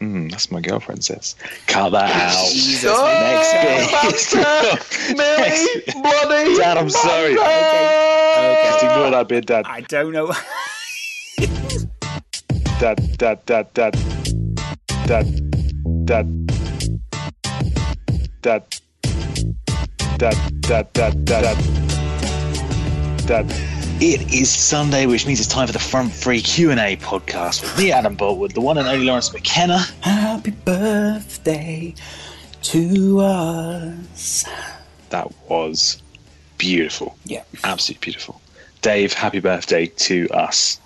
Mm, that's my girlfriend says. Cut that out. Jesus, Next bit. Millie, bloody. Dad, I'm sorry. Just ignore that bit, Dad. I don't know. dad, Dad, Dad, Dad, Dad. Dad, Dad. Dad. Dad, Dad, Dad, Dad. Dad. It is Sunday, which means it's time for the Front Free Q&A podcast with me, Adam Boultwood, the one and only Laurence McKenna. Happy birthday to us. That was beautiful. Yeah. Absolutely beautiful. Dave, happy birthday to us.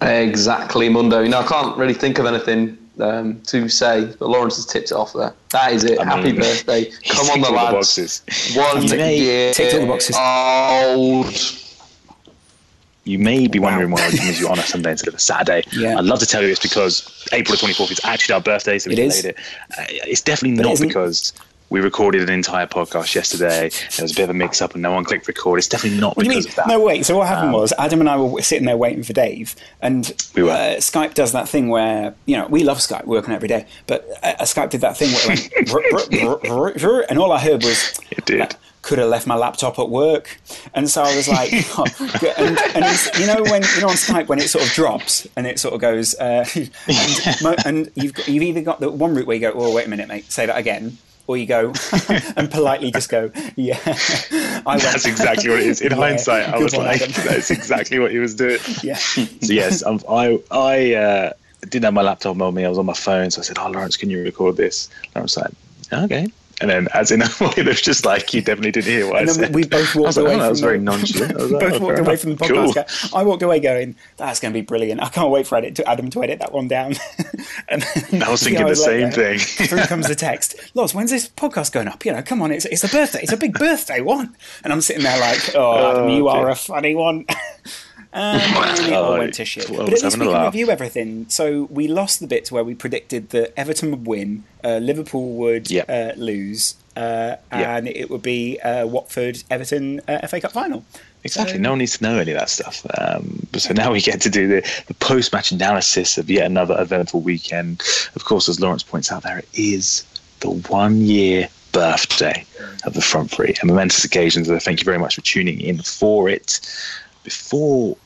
Exactly, Mundo. You know, I can't really think of anything um, to say, but Laurence has tipped it off there. That is it. I Happy mean, birthday. Come on, the all the lads. boxes. One You year ticked all the boxes. old. You may be wondering why I comes you on a Sunday instead of a Saturday. Yeah. I'd love to tell you it's because April the 24th is actually our birthday, so we It delayed it. Uh, it's definitely But not isn't. because we recorded an entire podcast yesterday. There was a bit of a mix up and no one clicked record. It's definitely not What because of that. No, wait. So what happened was Adam and I were sitting there waiting for Dave, and We were. Uh, Skype does that thing where you know we love Skype, we work on it every day, but uh, Skype did that thing where it went, "Brr, brr, brr, brr, brr," and all I heard was It did. Could have left my laptop at work, and so I was like, oh, and, and it's, you know when you know on Skype when it sort of drops and it sort of goes, uh, and, and you've got, you've either got the one route where you go, oh wait a minute, mate, say that again, or you go and politely just go, yeah. I went- That's exactly what it is. In Yeah, hindsight, I was like, Adam. that's exactly what he was doing. yeah. So yes, um, I I uh, didn't have my laptop on me. I was on my phone, so I said, "Oh, Laurence, can you record this?" Laurence said, "Okay." And then, as in a way that's just like you definitely didn't hear what And I said. we both walked oh, was like, away. oh, that from was the- very nonchalant. Was both oh, walked away enough. from the podcast. Go- I walked away going, "That's going to be brilliant." I can't wait for edit to Adam to edit that one down. and then, I was a few thinking the hours same thing. through comes the text, "Loz, when's this podcast going up? You know, come on, it's it's a birthday. It's a big birthday one." And I'm sitting there like, "Oh, Adam, oh, you are a funny one." Um, and it all went to shit. well, But at least we can laugh. review everything. So we lost the bits where we predicted that Everton would win, uh, Liverpool would Yeah. uh, lose, uh, and it would be uh, Watford Everton uh, FA Cup final. Exactly. So- No one needs to know any of that stuff. Um, but so now we get to do the, the post match analysis of yet another eventful weekend. Of course, as Laurence points out, there it is the one year birthday of the front three, a momentous occasion. So thank you very much for tuning in for it. Before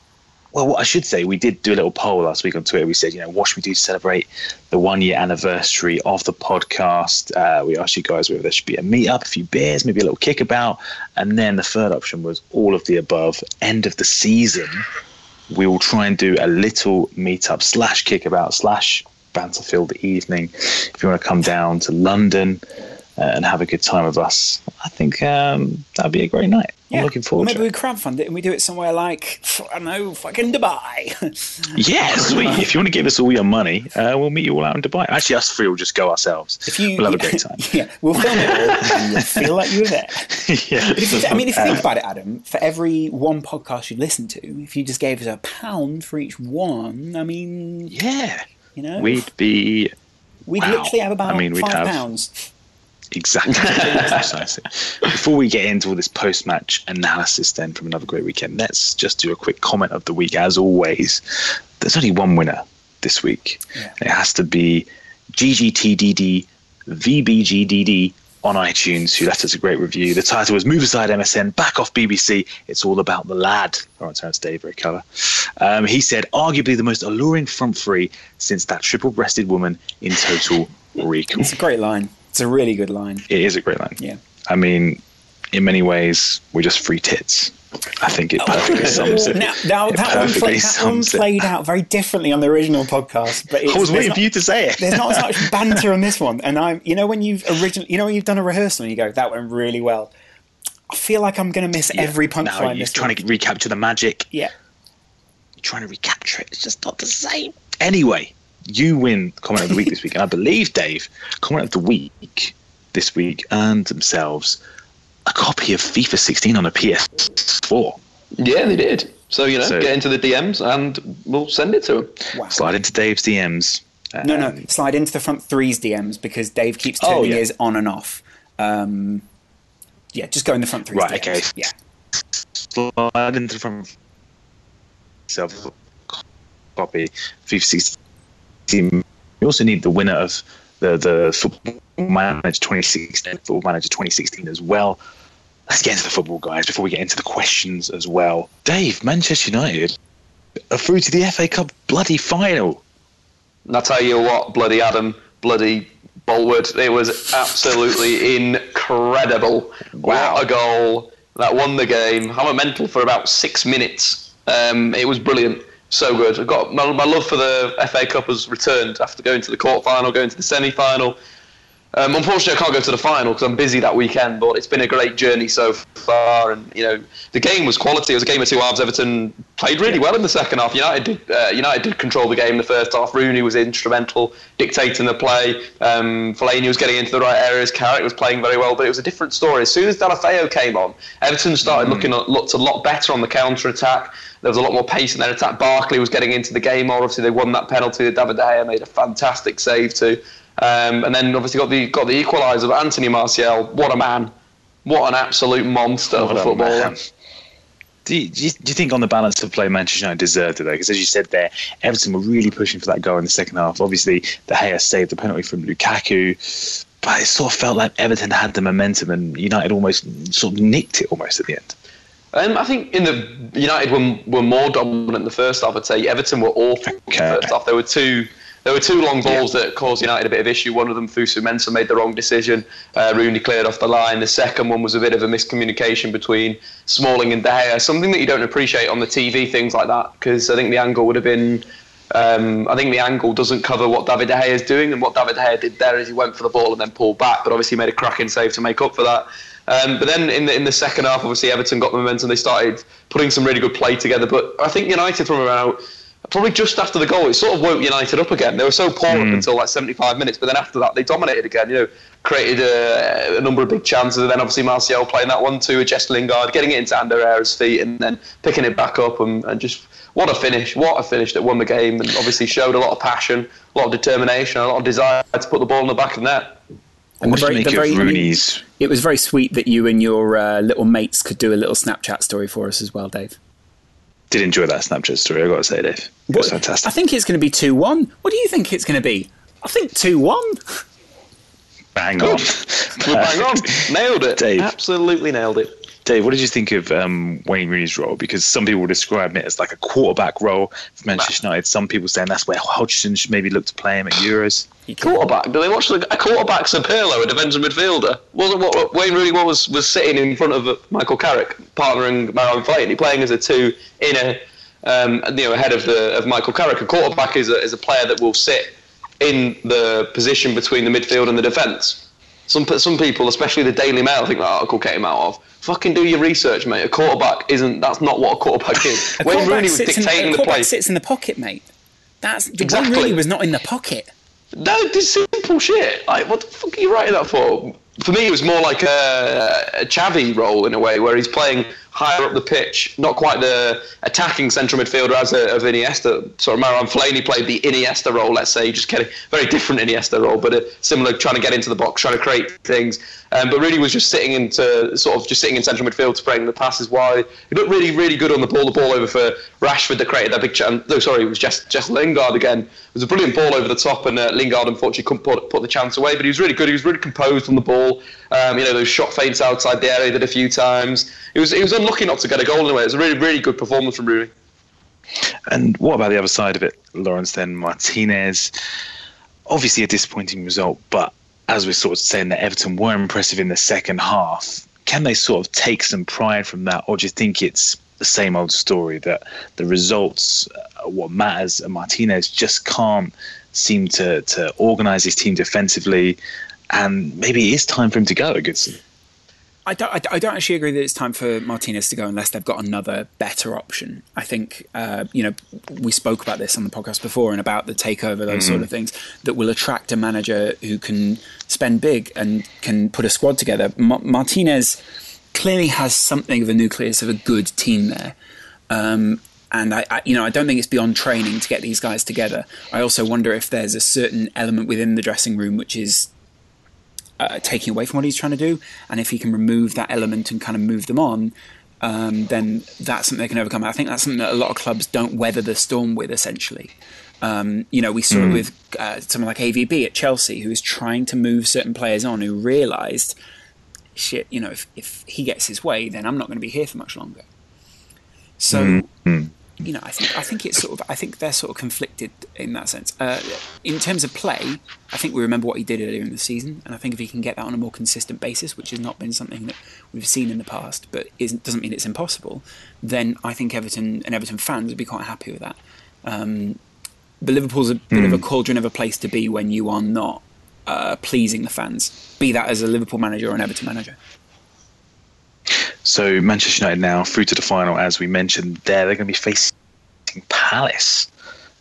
well, what I should say, we did do a little poll last week on Twitter. We said, you know, what should we do to celebrate the one year anniversary of the podcast? Uh, we asked you guys whether there should be a meetup, a few beers, maybe a little kickabout. And then the third option was all of the above. End of the season, we will try and do a little meetup slash kickabout slash banter filled evening. If you want to come down to London and have a good time with us, I think um, that'd be a great night. Yeah. I'm looking forward Maybe to we it. crowdfund it and we do it somewhere like I don't know, fucking Dubai. Yeah, sweet. If you want to give us all your money, uh, we'll meet you all out in Dubai. Actually, us three will just go ourselves. If you, we'll have a great time. yeah, we'll film it all, and you'll feel like you were there. yeah. But if you, I mean, if you think about it, Adam, for every one podcast you listen to, if you just gave us a pound for each one, I mean, yeah, you know, we'd be we'd wow. literally have about I mean, five have- pounds. Exactly. Precisely. Before we get into all this post match analysis, then from another great weekend, let's just do a quick comment of the week. As always, there's only one winner this week. Yeah. It has to be GGTDD VBGDD on iTunes who left us a great review. The title was Move Aside MSN, Back Off BBC. It's all about the lad. Laurence Terrence Dave, very clever. Um, he said, arguably the most alluring front three since that triple breasted woman in Total Recall. It's a great line. It's a really good line. It is a great line. Yeah. I mean, in many ways, we're just free tits. I think it oh. perfectly sums it. Now, now It that, one, played, that one sums it. played out very differently on the original podcast, but it's, I was waiting not- for you to say it. There's not as much banter on this one, and I'm, you know, when you've originally, you know, when you've done a rehearsal and you go, "That went really well." I feel like I'm going to miss every Now punchline. you're trying week. to recapture the magic. yeah. You're trying to recapture it. It's just not the same. Anyway, you win comment of the week this week, and I believe Dave, comment of the week this week earned themselves a copy of FIFA 16 on a PS4. Yeah, they did. So you know, So- get into the DMs and we'll send it to them. Wow. Slide into Dave's DMs. No, no, um, slide into the front three's DMs because Dave keeps Oh, turning yeah. his on and off. Um, yeah, just go in the front three. Right, DMs. okay. Yeah. slide into the front self copy FIFA 16. We also need the winner of the the football manager 2016 football manager 2016 as well. Let's get into the football, guys, before we get into the questions as well. Dave, Manchester United are through to the FA Cup bloody final. And I tell you what, bloody Adam, bloody Boultwood, it was absolutely incredible. Wow. What a goal that won the game. I went mental for about six minutes. Um, it was brilliant. So good. I've got my, my love for the FA Cup has returned after going to the quarter final, going to the semi final. Um, unfortunately, I can't go to the final because I'm busy that weekend. But it's been a great journey so far, and you know the game was quality. It was a game of two halves. Everton played really well in the second half. United did, uh, United did control the game in the first half. Rooney was instrumental, dictating the play. Um, Fellaini was getting into the right areas. Carrick was playing very well, but it was a different story. As soon as Deulofeu came on, Everton started looking a- looked a lot better on the counter attack. There was a lot more pace in their attack. Barkley was getting into the game more. Obviously, they won that penalty that David De Gea made a fantastic save to. Um, and then obviously got the got the equaliser. But Anthony Martial, what a man! What an absolute monster of a footballer. Do you, do, you, do you think on the balance of play Manchester United deserved it though? Because as you said there, Everton were really pushing for that goal in the second half. Obviously, De Gea saved the penalty from Lukaku, but it sort of felt like Everton had the momentum and United almost sort of nicked it almost at the end. Um, I think in the United were, were more dominant in the first half. I'd say Everton were awful in the first half. There were two. There were two long balls that caused United a bit of issue. One of them, Fosu-Mensah, made the wrong decision. Uh, Rooney cleared off the line. The second one was a bit of a miscommunication between Smalling and De Gea. Something that you don't appreciate on the TV, things like that, because I think the angle would have been. Um, I think the angle doesn't cover what David De Gea is doing, and what David De Gea did there is he went for the ball and then pulled back, but obviously made a cracking save to make up for that. Um, but then in the in the second half, obviously Everton got the momentum. They started putting some really good play together. But I think United from around probably just after the goal, it sort of woke United up again. They were so poor up until like 75 minutes, but then after that they dominated again. You know, created a, a number of big chances, and then obviously Martial playing that one too with Jess Lingard, getting it into Ander Herrera's feet, and then picking it back up, and, and just what a finish! What a finish that won the game, and obviously showed a lot of passion, a lot of determination, a lot of desire to put the ball in the back of the net. And What the do you very- make the of Rooney's? It was very sweet that you and your uh, little mates could do a little Snapchat story for us as well, Dave. Did enjoy that Snapchat story, i got to say, Dave. It was fantastic. I think it's going to be 2 1. What do you think it's going to be? I think 2 1. Bang on. Bang on, nailed it, Dave. absolutely nailed it. Dave, what did you think of um, Wayne Rooney's role? Because some people describe it as like a quarterback role for Manchester United. Some people saying that's where Hodgson should maybe look to play him at Euros. Quarterback? Do they watch the, a quarterback's a Pirlo, a defensive midfielder? Wasn't what, what Wayne Rooney was was sitting in front of uh, Michael Carrick, partnering Marouane Fellaini, playing as a two in a um, you know ahead of the of Michael Carrick. A quarterback is a, is a player that will sit in the position between the midfield and the defence. Some some people, especially the Daily Mail, I think that article came out of. Fucking do your research, mate. A quarterback isn't. That's not what a quarterback is. A Wayne quarterback, Rooney was in, dictating a the quarterback play. sits in the pocket, mate. That's Exactly. Wayne Rooney was not in the pocket. No, this simple shit. Like, what the fuck are you writing that for? For me, it was more like a, a Xavi role in a way, where he's playing higher up the pitch, not quite the attacking central midfielder as a, of Iniesta. Sort of Marouane Fellaini played the Iniesta role, let's say, just getting very different Iniesta role, but a similar, trying to get into the box, trying to create things. Um, but really was just sitting into sort of just sitting in central midfield, spraying the passes wide. He looked really, really good on the ball. The ball over for Rashford that created that big chance. No, sorry, it was just just Lingard again. It was a brilliant ball over the top, and uh, Lingard unfortunately couldn't put, put the chance away. But he was really good. He was really composed on the ball. Um, you know, those shot feints outside the area did a few times. It was it was unlucky not to get a goal anyway. It was a really, really good performance from Rooney. And what about the other side of it, Laurence? Then Martinez, obviously a disappointing result, but as we're sort of saying that Everton were impressive in the second half, can they sort of take some pride from that, or do you think it's the same old story that the results, are what matters, and Martinez just can't seem to to organise his team defensively, and maybe it is time for him to go, Goodson. I don't, I don't actually agree that it's time for Martinez to go unless they've got another better option. I think, uh, you know, we spoke about this on the podcast before and about the takeover, those mm-hmm. sort of things that will attract a manager who can spend big and can put a squad together. Martinez clearly has something of a nucleus of a good team there. Um, and I, I, you know, I don't think it's beyond training to get these guys together. I also wonder if there's a certain element within the dressing room which is uh, taking away from what he's trying to do. And if he can remove that element and kind of move them on, um, then that's something they can overcome. I think that's something that a lot of clubs don't weather the storm with, essentially. Um, you know, we saw mm. it with uh, someone like AVB at Chelsea, who is trying to move certain players on, who realised, shit, you know, if, if he gets his way, then I'm not going to be here for much longer. So, mm you know, I think I think it's sort of I think they're sort of conflicted in that sense. Uh, in terms of play, I think we remember what he did earlier in the season, and I think if he can get that on a more consistent basis, which has not been something that we've seen in the past, but doesn't mean it's impossible, then I think Everton and Everton fans would be quite happy with that. Um, but Liverpool's a bit mm. of a hmm. cauldron of a place to be when you are not uh, pleasing the fans, be that as a Liverpool manager or an Everton manager. So Manchester United now through to the final, as we mentioned there, they're going to be facing Palace.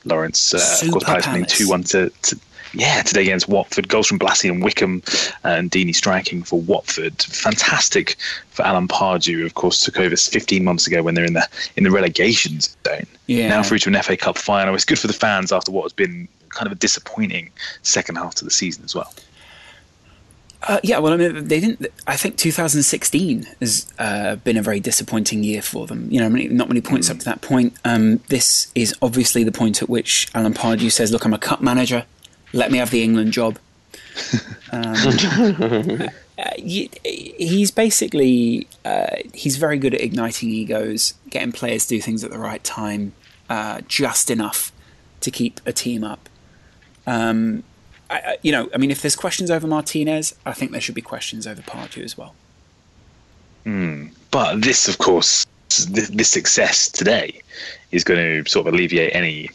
Laurence, uh, of course, Palace winning two one to, to, yeah today against Watford. Goals from Bolasie and Wickham, and Deeney striking for Watford. Fantastic for Alan Pardew, of course, took over 15 months ago when they're in the in the relegation zone. Yeah. Now through to an FA Cup final. It's good for the fans after what has been kind of a disappointing second half to the season as well. Uh, yeah, well, I mean, they didn't. I think 2016 has uh, been a very disappointing year for them. You know, not many points mm. up to that point. Um, this is obviously the point at which Alan Pardew says, "Look, I'm a cup manager. Let me have the England job." Um, uh, he's basically uh, he's very good at igniting egos, getting players to do things at the right time, uh, just enough to keep a team up. Um, I, you know, I mean, if there's questions over Martinez, I think there should be questions over Pardew as well. Mm. But this, of course, this, this success today is going to sort of alleviate any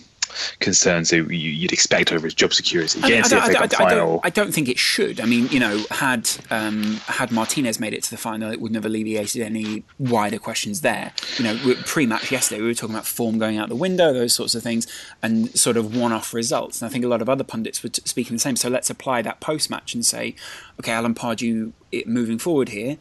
concerns that you'd expect over his job security. I, don't, I, don't, I, don't, don't, think it should. I mean, you know, had um, had Martinez made it to the final, it wouldn't have alleviated any wider questions there. You know, pre-match yesterday, we were talking about form going out the window, those sorts of things, and sort of one-off results. And I think a lot of other pundits were speaking the same. So let's apply that post-match and say, okay, Alan Pardew, it, moving forward here,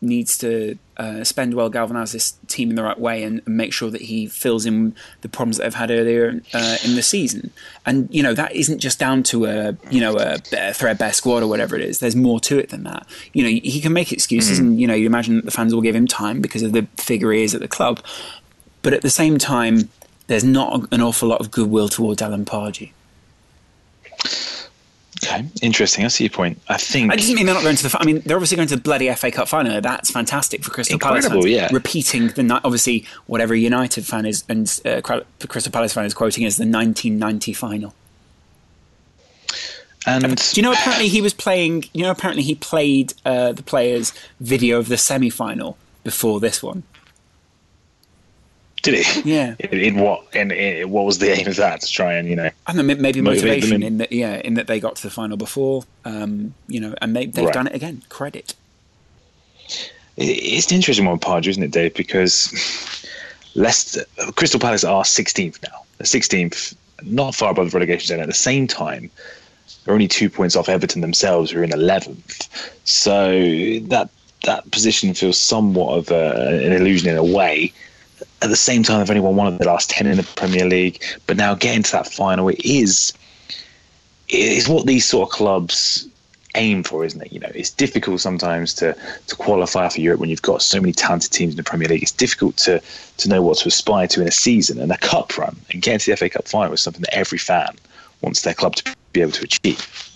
needs to uh, spend well, galvanise this team in the right way, and, and, make sure that he fills in the problems that they've had earlier uh, in the season. And you know that isn't just down to a you know a, a threadbare squad or whatever it is. There's more to it than that. You know he can make excuses, mm. and you know you imagine that the fans will give him time because of the figure he is at the club. But at the same time, there's not an awful lot of goodwill towards Alan Pardew. Okay, interesting. I see your point. I think. I doesn't mean they're not going to the. I mean, they're obviously going to the bloody FA Cup final. That's fantastic for Crystal Incredible, Palace. Fans. yeah. Repeating the obviously whatever United fan is and uh, Crystal Palace fan is quoting as the 1990 final. And do you know apparently he was playing? You know apparently he played uh, the players' video of the semi final before this one. Did he? Yeah. In, in what? In, in, what was the aim of that? To try and you know? I don't. Maybe motivation in, in that. Yeah, in that they got to the final before. Um, you know, and they, they've right. done it again. Credit. It's an interesting one, Pardew, isn't it, Dave? Because Leicester, Crystal Palace are 16th now. They're 16th, not far above the relegation zone. At the same time, they're only two points off Everton themselves, who are in 11th. So that that position feels somewhat of a, an illusion in a way. At the same time, they've only won one of the last ten in the Premier League, but now getting to that final, it is it is what these sort of clubs aim for, isn't it? You know, it's difficult sometimes to to qualify for Europe when you've got so many talented teams in the Premier League. It's difficult to to know what to aspire to in a season, and a cup run and getting to the FA Cup final is something that every fan wants their club to be able to achieve.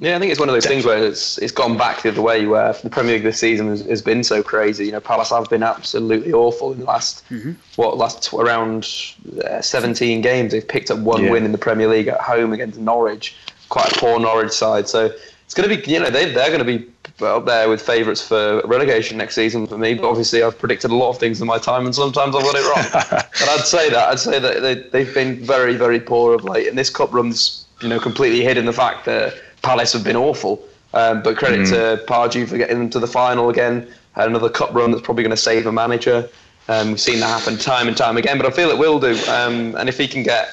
Yeah, I think it's one of those things where it's it's gone back the other way. Where the Premier League this season has, has been so crazy. You know, Palace have been absolutely awful in the last Mm-hmm. what last around uh, 17 games. They've picked up one Yeah. win in the Premier League at home against Norwich, quite a poor Norwich side. So it's going to be you know they they're going to be up there with favourites for relegation next season for me. But obviously, I've predicted a lot of things in my time, and sometimes I've got it wrong. and I'd say that I'd say that they, they've been very very poor of late, and this cup run's you know completely hidden the fact that Palace have been awful. Um, but credit to Pardew for getting them to the final again. Had another cup run that's probably going to save a manager. Um, we've seen that happen time and time again, but I feel it will do. Um, and if he can get,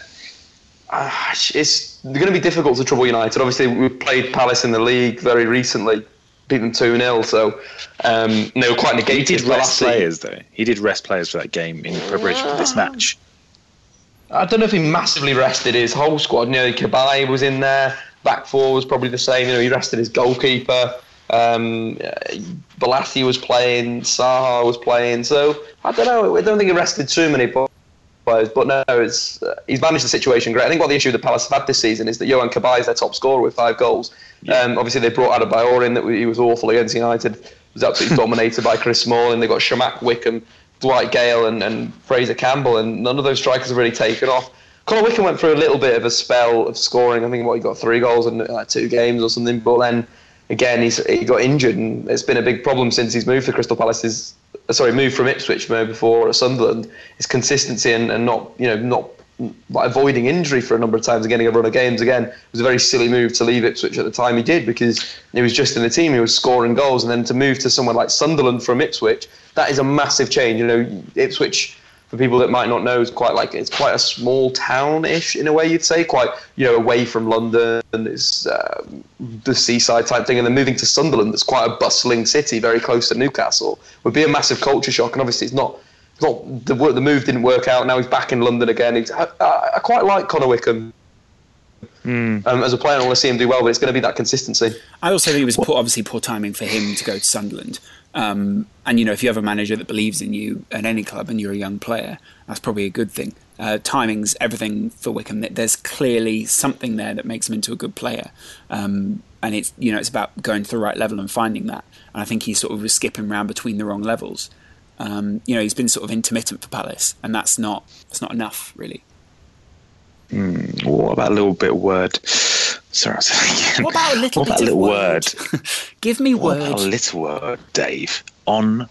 uh, it's going to be difficult to trouble United. Obviously, we played Palace in the league very recently, beat them two 0 So um, they were quite He negated. did rest players though. He did rest players for that game in preparation for this match. I don't know if he massively rested his whole squad. You know, Cabaye was in there. Back four was probably the same. You know, he rested his goalkeeper. Um, Balati was playing. Zaha was playing. So I don't know. I don't think he rested too many players. But no, it's uh, he's managed the situation great. I think what the issue the Palace have had this season is that Yohan Cabaye is their top scorer with five goals. Um, obviously, they brought Adebayor in. That he was awful against United. Was absolutely dominated by Chris Smalling. They got Chamakh Wickham, Dwight Gayle, and, and Fraser Campbell, and none of those strikers have really taken off. Conor Wickham went through a little bit of a spell of scoring. I think what he got three goals in like two games or something. But then again, he's he got injured, and it's been a big problem since he's moved to Crystal Palace. His, sorry, moved from Ipswich before at Sunderland. His consistency and, and not you know not like avoiding injury for a number of times and getting a run of games again it was a very silly move to leave Ipswich at the time he did because he was just in the team he was scoring goals and then to move to somewhere like Sunderland from Ipswich that is a massive change you know Ipswich for people that might not know is quite like it's quite a small town-ish in a way you'd say quite you know away from London and it's uh, the seaside type thing and then moving to Sunderland that's quite a bustling city very close to Newcastle would be a massive culture shock and obviously it's not it's not the the move didn't work out now he's back in London again he's, I, I, I quite like Conor Wickham. Um, as a player I want to see him do well but it's going to be that consistency. I also think it was poor, obviously poor timing for him to go to Sunderland. Um, and you know, if you have a manager that believes in you at any club and you're a young player, that's probably a good thing. Uh, timing's everything for Wickham. There's clearly something there that makes him into a good player, um, and it's you know it's about going to the right level and finding that. And I think he sort of was skipping around between the wrong levels. Um, you know, he's been sort of intermittent for Palace, and that's not that's not enough really. What about a little bit of word? Sorry, I was again. What about a little What about little word? word? Give me What word. about a little word, Dave, on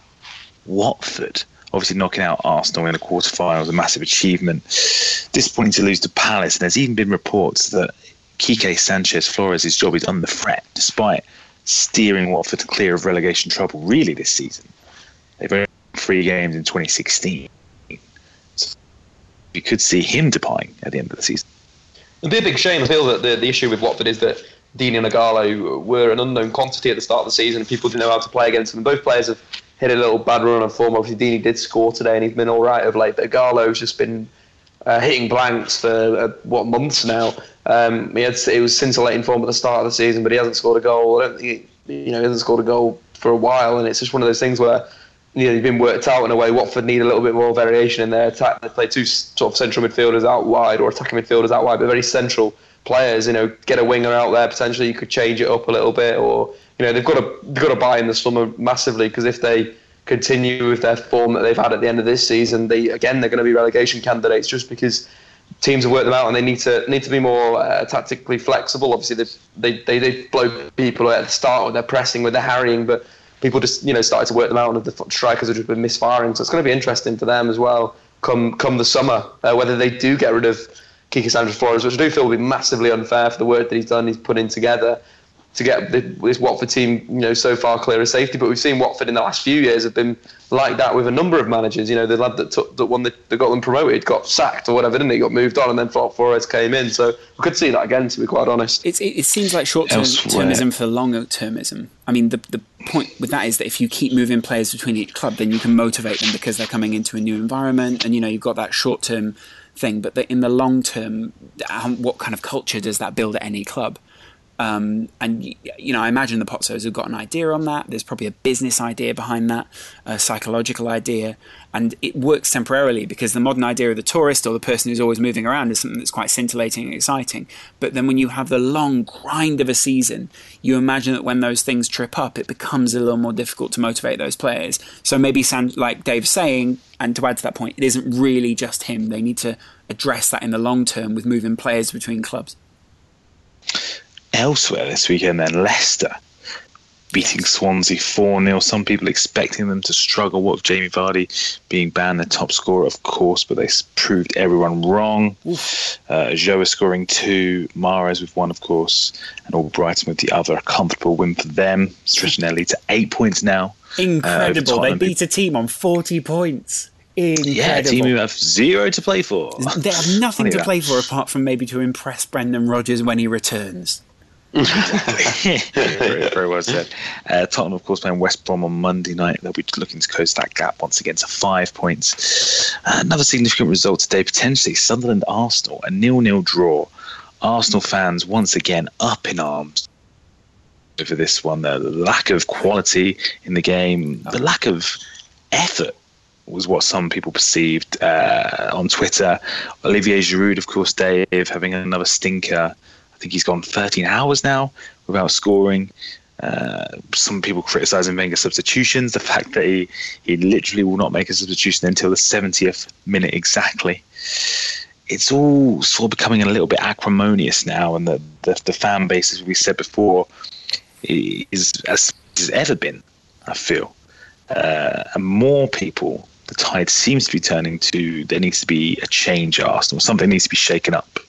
Watford? Obviously, knocking out Arsenal in the quarterfinals, a massive achievement. Disappointing to lose to Palace, and there's even been reports that Quique Sanchez Flores' job is on the fret, despite steering Watford to clear of relegation trouble. Really, this season, they've only won three games in 2016. So you could see him departing at the end of the season. It'd be a big shame. I feel that the, the issue with Watford is that Deeney and Ighalo were an unknown quantity at the start of the season. People didn't know how to play against them. Both players have hit a little bad run of form. Obviously, Deeney did score today, and he's been all right of late. But Ighalo's just been uh, hitting blanks for uh, what months now. Um, he had it was scintillating form at the start of the season, but he hasn't scored a goal. I don't think he, you know he hasn't scored a goal for a while, and it's just one of those things where you know, been worked out in a way. Watford need a little bit more variation in their attack. They play two sort of central midfielders out wide or attacking midfielders out wide, but very central players. You know, get a winger out there potentially. You could change it up a little bit, or you know, they've got to they've got to buy in the summer massively because if they continue with their form that they've had at the end of this season, they again they're going to be relegation candidates just because teams have worked them out and they need to need to be more uh, tactically flexible. Obviously, they they they blow people at the start with their pressing, with their harrying, but people just you know started to work them out and the strikers have just been misfiring. So it's going to be interesting for them as well. Come come the summer, uh, whether they do get rid of Quique Sanchez Flores, which I do feel will be massively unfair for the work that he's done, he's put in together. To get the, this Watford team, you know, so far clear of safety. But we've seen Watford in the last few years have been like that with a number of managers. You know, the lad that took, that won the, that got them promoted got sacked or whatever, didn't he? Got moved on, and then Flores came in. So we could see that again, to be quite honest. It's, it, it seems like short termism for long termism. I mean, the the point with that is that if you keep moving players between each club, then you can motivate them because they're coming into a new environment, and you know you've got that short term thing. But the, in the long term, um, what kind of culture does that build at any club? Um, and you know, I imagine the Pozzos have got an idea on that. There's probably a business idea behind that, a psychological idea, and it works temporarily because the modern idea of the tourist or the person who's always moving around is something that's quite scintillating and exciting. But then when you have the long grind of a season, you imagine that when those things trip up, it becomes a little more difficult to motivate those players. So maybe, like Dave's saying, and to add to that point, it isn't really just him. They need to address that in the long term with moving players between clubs elsewhere this weekend, then Leicester beating Swansea 4 0. Some people expecting them to struggle. What with Jamie Vardy being banned, the top scorer, of course, but they proved everyone wrong. Uh, Joe scoring two, Mahrez with one, of course, and Albrighton with the other. A comfortable win for them, stretching their lead to eight points now. Uh, Incredible. Uh, they beat a team on 40 points. Incredible. Yeah, team who have zero to play for. They have nothing to play for apart from maybe to impress Brendan Rodgers when he returns very, very, well said. Uh, Tottenham, of course, playing West Brom on Monday night. They'll be looking to close that gap once again to five points. Uh, another significant result today, potentially Sunderland Arsenal, a nil-nil draw. Arsenal fans once again up in arms over this one. The lack of quality in the game, the lack of effort was what some people perceived uh, on Twitter. Olivier Giroud, of course, Dave, having another stinker think he's gone 13 hours now without scoring. Uh, some people criticising Wenger's substitutions, the fact that he, he literally will not make a substitution until the 70th minute exactly. It's all sort of becoming a little bit acrimonious now, and the, the, the fan base, as we said before, is as has ever been, I feel. Uh, and more people, the tide seems to be turning to there needs to be a change Arsenal, something needs to be shaken up.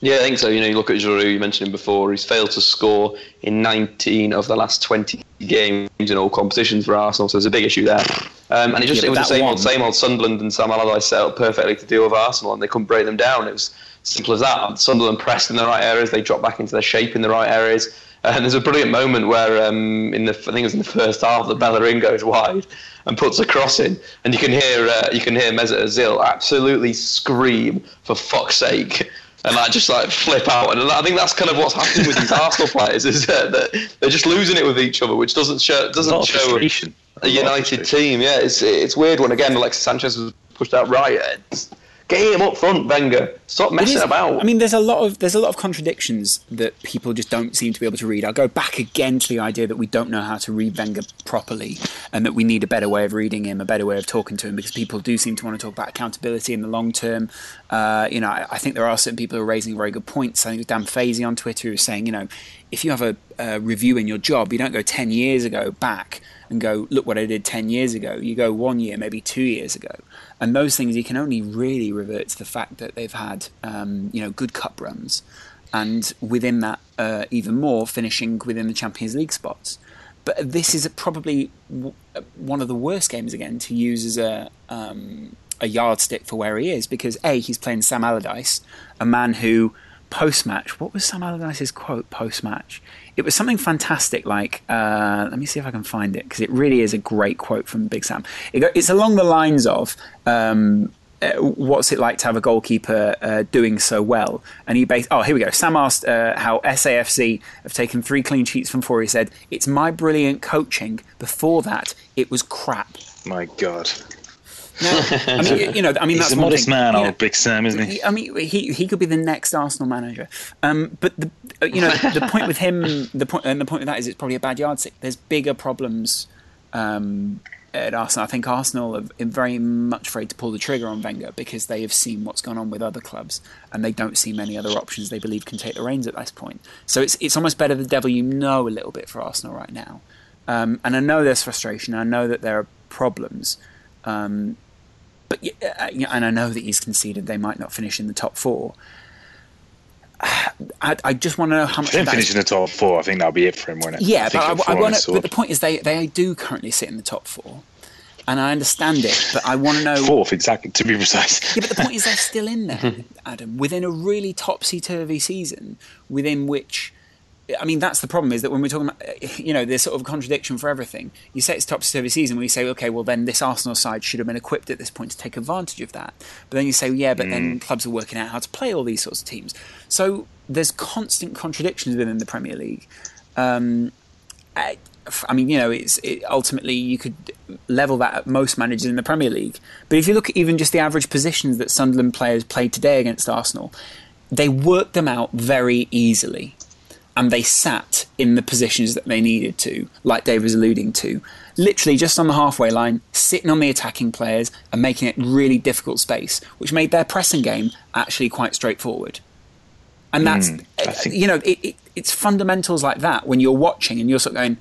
Yeah, I think so. You know, you look at Giroud, you mentioned him before, he's failed to score in 19 of the last 20 games in all competitions for Arsenal, so there's a big issue there. Um, and it just yeah, it was the same one. old, same old Sunderland and Sam Allardyce set up perfectly to deal with Arsenal, and they couldn't break them down. It was simple as that. Sunderland pressed in the right areas, they dropped back into their shape in the right areas. And there's a brilliant moment where, um, in the I think it was in the first half, that Bellerin goes wide and puts a cross in, and you can hear uh, you can hear Mesut Ozil absolutely scream for fuck's sake and like just like flip out. And I think that's kind of what's happening with these Arsenal players is that they're just losing it with each other, which doesn't show doesn't show a, a united team. Yeah, it's it's weird when again Alexis Sanchez was pushed out right. It's, Get him up front, Wenger. Stop messing about. I mean, there's a lot of there's a lot of contradictions that people just don't seem to be able to read. I'll go back again to the idea that we don't know how to read Wenger properly, and that we need a better way of reading him, a better way of talking to him, because people do seem to want to talk about accountability in the long term. Uh, you know, I, I, think there are certain people who are raising very good points. I think it was Dan Fazy on Twitter who was saying, you know, if you have a, a review in your job, you don't go ten years ago back and go, look what I did 10 years ago. You go one year, maybe two years ago. And those things you can only really revert to the fact that they've had, um, you know, good cup runs. And within that, uh, even more, finishing within the Champions League spots. But this is probably one of the worst games again to use as a um, a yardstick for where he is because a he's playing Sam Allardyce, a man who post match. What was Sam Allardyce's quote post match? It was something fantastic, like uh, let me see if I can find it because it really is a great quote from Big Sam. It go, it's along the lines of. Um, uh, what's it like to have a goalkeeper uh, doing so well? And he based. Oh, here we go. Sam asked uh, how SAFC have taken three clean sheets from four. He said, "It's my brilliant coaching. Before that, it was crap." My God. No, I mean, you know, I mean, He's that's a modest man, you know, old Big Sam, isn't he? I mean, he he could be the next Arsenal manager. Um, but the you know the point with him, the point and the point with that is it's probably a bad yardstick. There's bigger problems um, at Arsenal. I think Arsenal are very much afraid to pull the trigger on Wenger because they have seen what's gone on with other clubs and they don't see many other options they believe can take the reins at this point. So it's it's almost better the devil you know a little bit for Arsenal right now. Um, and I know there's frustration. I know that there are problems. Um, but uh, and I know that he's conceded they might not finish in the top four. I, I just want to know how much. Of that finish is- in the top four. I think that'll be it for him, won't it? yeah, think but he'll I, want to. But the point is, they they do currently sit in the top four, and I understand it. But I want to know. fourth exactly to be precise. Yeah, but the point is, they're still in there, Adam, within a really topsy turvy season, within which. I mean, that's the problem is that when we're talking about, you know, there's sort of a contradiction for everything. You say it's topsy turvy season, we say, okay, well, then this Arsenal side should have been equipped at this point to take advantage of that. But then you say, yeah, but then clubs are working out how to play all these sorts of teams. So there's constant contradictions within the Premier League. Um, I, I mean, you know, it's it, ultimately you could level that at most managers in the Premier League. But if you look at even just the average positions that Sunderland players played today against Arsenal, they worked them out very easily, and they sat in the positions that they needed to, like Dave was alluding to, literally just on the halfway line, sitting on the attacking players and making it really difficult space, which made their pressing game actually quite straightforward. And that's, hmm, think- uh, you know, it, it, it's fundamentals like that when you're watching and you're sort of going,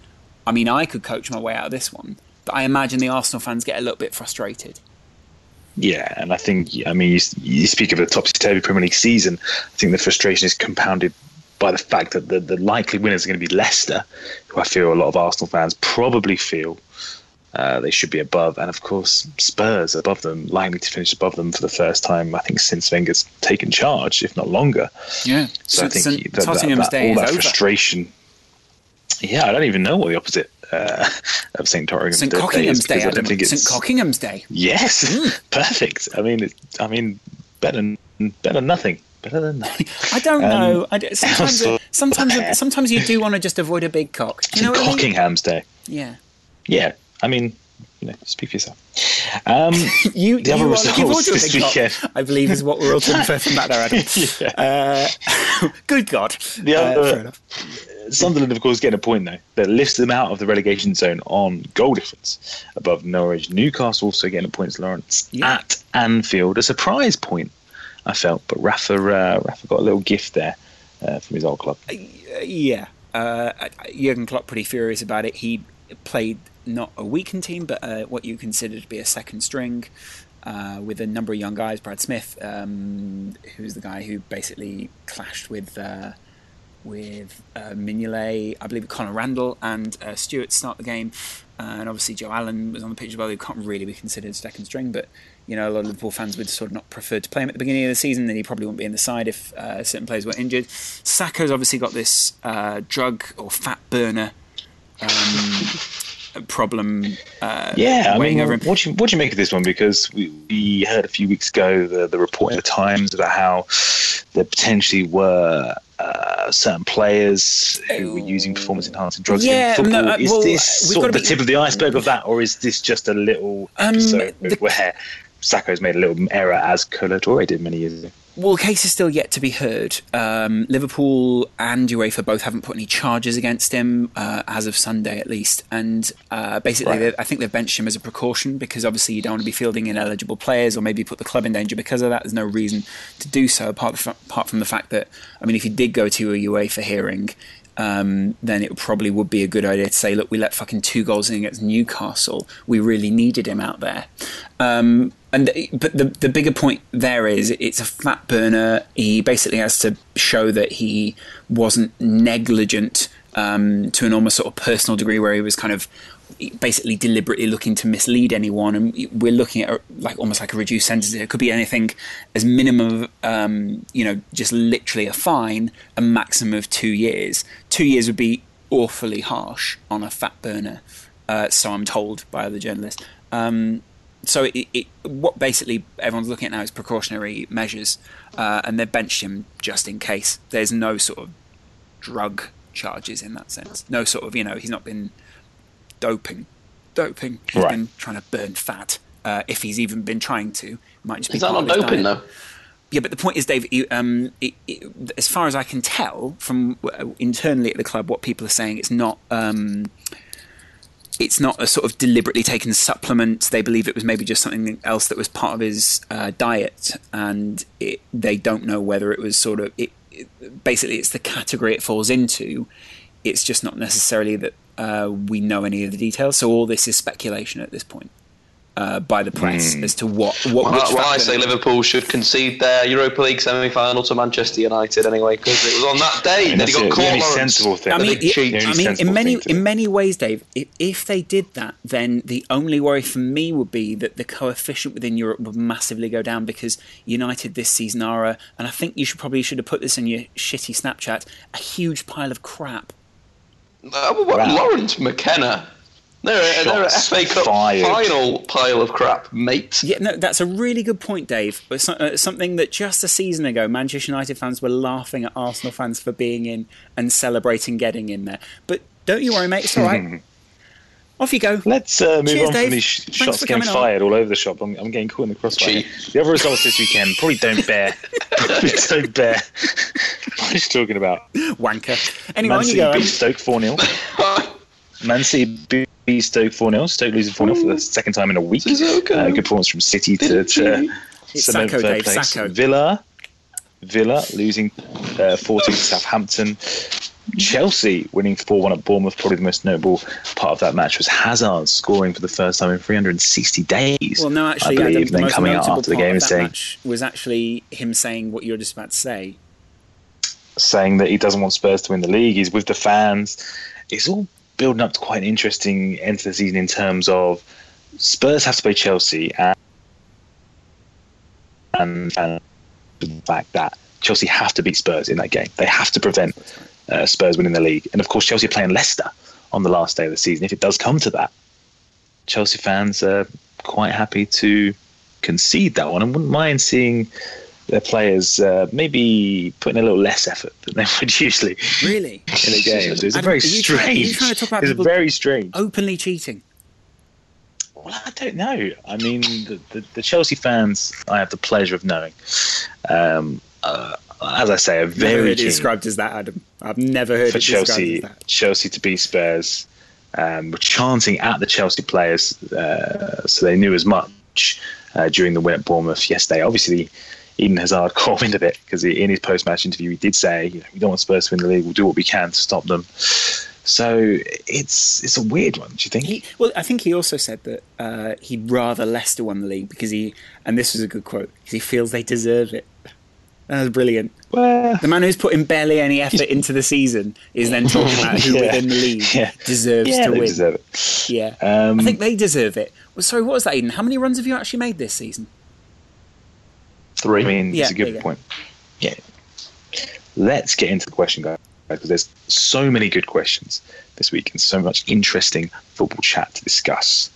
I mean, I could coach my way out of this one, but I imagine the Arsenal fans get a little bit frustrated. Yeah, and I think I mean you, you speak of a topsy turvy Premier League season. I think the frustration is compounded by the fact that the, the likely winners are going to be Leicester, who I feel a lot of Arsenal fans probably feel uh, they should be above, and of course Spurs above them, likely to finish above them for the first time I think since Wenger's taken charge, if not longer. Yeah. So I think that, that, that- day all is that frustration. Yeah, I don't even know what the opposite uh, of St. Totteringham's St. Day is Cockingham's Day, I don't think St. Cockingham's Day. Yes, Mm. perfect. I mean, it, I mean, better, better nothing. Better than. I don't Um, know. I sometimes, also- sometimes, sometimes you do want to just avoid a big cock. Do you know what I mean? Cockingham's Day. Yeah. Yeah, I mean, you know, speak for yourself. Um, You, The you other are looking forward results this big cock, weekend. I believe is what we're all to infer from that there, Adam. Uh, good God. the Uh, other, fair enough. Sunderland, of course, getting a point though that lifts them out of the relegation zone on goal difference above Norwich. Newcastle also getting a point, Laurence Yeah. at Anfield, a surprise point. I felt, but Rafa, uh, Rafa got a little gift there uh, from his old club. Uh, yeah. Uh, Jurgen Klopp pretty furious about it. He played not a weakened team, but uh, what you consider to be a second string uh, with a number of young guys. Brad Smith, um, who's the guy who basically clashed with uh, with uh, Mignolet, I believe Connor Randall and uh, Stewart start the game. Uh, and obviously Joe Allen was on the pitch as well, who can't really be considered second string, but you know a lot of Liverpool fans would sort of not prefer to play him at the beginning of the season. Then he probably wouldn't be in the side if uh, certain players were injured. Sakho's obviously got this uh, drug or fat burner um, problem. Uh, Yeah, I mean, over him. what do you what do you make of this one? Because we, we heard a few weeks ago the the report in the Times about how there potentially were uh, certain players who were using performance enhancing drugs Yeah, in football. no, uh, is well, this sort of the be- tip of the iceberg of that, or is this just a little Um, episode the- where Sakho's made a little error as Kolo Toure did many years ago? Well, the case is still yet to be heard. Um, Liverpool and UEFA both haven't put any charges against him uh, as of Sunday, at least. And uh, basically, Right. I think they've benched him as a precaution because obviously you don't want to be fielding ineligible players or maybe put the club in danger because of that. There's no reason to do so apart from, apart from the fact that, I mean, if he did go to a UEFA hearing, um, then it probably would be a good idea to say, look, we let fucking two goals in against Newcastle. We really needed him out there. Um, and but the the bigger point there is it's a fat burner. He basically has to show that he wasn't negligent um, to an almost sort of personal degree, where he was kind of basically deliberately looking to mislead anyone. And we're looking at like almost like a reduced sentence. It could be anything as minimum, um, you know, just literally a fine, a maximum of two years. Two years would be awfully harsh on a fat burner. Uh, so I'm told by other journalists. Um, so it, it, what basically everyone's looking at now is precautionary measures, uh, and they've benched him just in case. There's no sort of drug charges in that sense. No sort of you know he's not been doping, doping. He's Right. been trying to burn fat. Uh, if he's even been trying to, it might just be Is that not doping diet. though? Yeah, but the point is, Dave. you- Um, it, it, as far as I can tell from uh, internally at the club, what people are saying, it's not. Um, it's not a sort of deliberately taken supplement. They believe it was maybe just something else that was part of his uh, diet, and it, they don't know whether it was sort of. It, it, basically, it's the category it falls into. It's just not necessarily that uh, we know any of the details. So all this is speculation at this point. Uh, by the press as to what what. Well, which well, I say Liverpool should concede their Europa League semi-final to Manchester United anyway, because it was on that day that That's he got it, the caught. only Laurence. sensible thing. I mean, big cheat, it- the I mean, in many in many ways, Dave. i- If they did that, then the only worry for me would be that the coefficient within Europe would massively go down because United this season are, a, and I think you should probably should have put this in your shitty Snapchat, a huge pile of crap. Uh, what, Wow. Laurence McKenna. They're a, they're a FA Cup fired. final pile of crap, mate. Yeah, no, that's a really good point, Dave. But so- uh, something that just a season ago, Manchester United fans were laughing at Arsenal fans for being in and celebrating getting in there. But don't you worry, mate. It's all right. Off you go. Let's uh, move Cheers, on Dave. from these sh- shots getting coming on. fired all over the shop. I'm, I'm getting caught in the crossfire. Cheap. The other results this weekend probably don't bear. probably don't bear. What are you talking about? Wanker. Anyway, Man you City go. beat Stoke 4 0. Man City beat Stoke 4 0. Stoke losing 4 0 for the second time in a week. Sissoko. Uh, good performance from City to, to cement Sakho, third Dave, place. Sakho. Villa, Villa losing uh, 4 2 to Southampton. Chelsea winning 4 1 at Bournemouth. Probably the most notable part of that match was Hazard scoring for the first time in 360 days. Well, no, actually, I believe. Adam, the then most coming out after the game and that saying, match was actually him saying what you're just about to say. saying that he doesn't want Spurs to win the league. He's with the fans. It's all building up to quite an interesting end to the season in terms of Spurs have to play Chelsea and and, and the fact that Chelsea have to beat Spurs in that game. They have to prevent uh, Spurs winning the league. And of course, Chelsea are playing Leicester on the last day of the season. If it does come to that, Chelsea fans are quite happy to concede that one and wouldn't mind seeing their players uh, maybe putting a little less effort than they would usually Really? in a game. So it's a very are you trying- are you strange. trying about it's very strange. Openly cheating. Well, I don't know. I mean, the, the, the Chelsea fans I have the pleasure of knowing. Um, uh, as I say, are Never very described as that, Adam. I've never heard for Chelsea. Chelsea to beat Spurs. Um, were chanting at the Chelsea players, uh, so they knew as much uh, during the win at Bournemouth yesterday. Obviously, Eden Hazard caught wind of it because in his post-match interview he did say, you know, "We don't want Spurs to win the league. We'll do what we can to stop them." So it's it's a weird one. Do you think? He, well, I think he also said that uh, he'd rather Leicester won the league because he, and this was a good quote, because he feels they deserve it. That was brilliant. well, The man who's putting barely any effort into the season is then talking about who Yeah. within the league Yeah. deserves yeah, to they win. deserve it. Yeah, Um, I think they deserve it. Well, sorry, what was that, Eden? How many runs have you actually made this season? Three. I mean, Yeah, it's a good you go. point. Yeah. Let's get into the question, guys, because there's so many good questions this week and so much interesting football chat to discuss.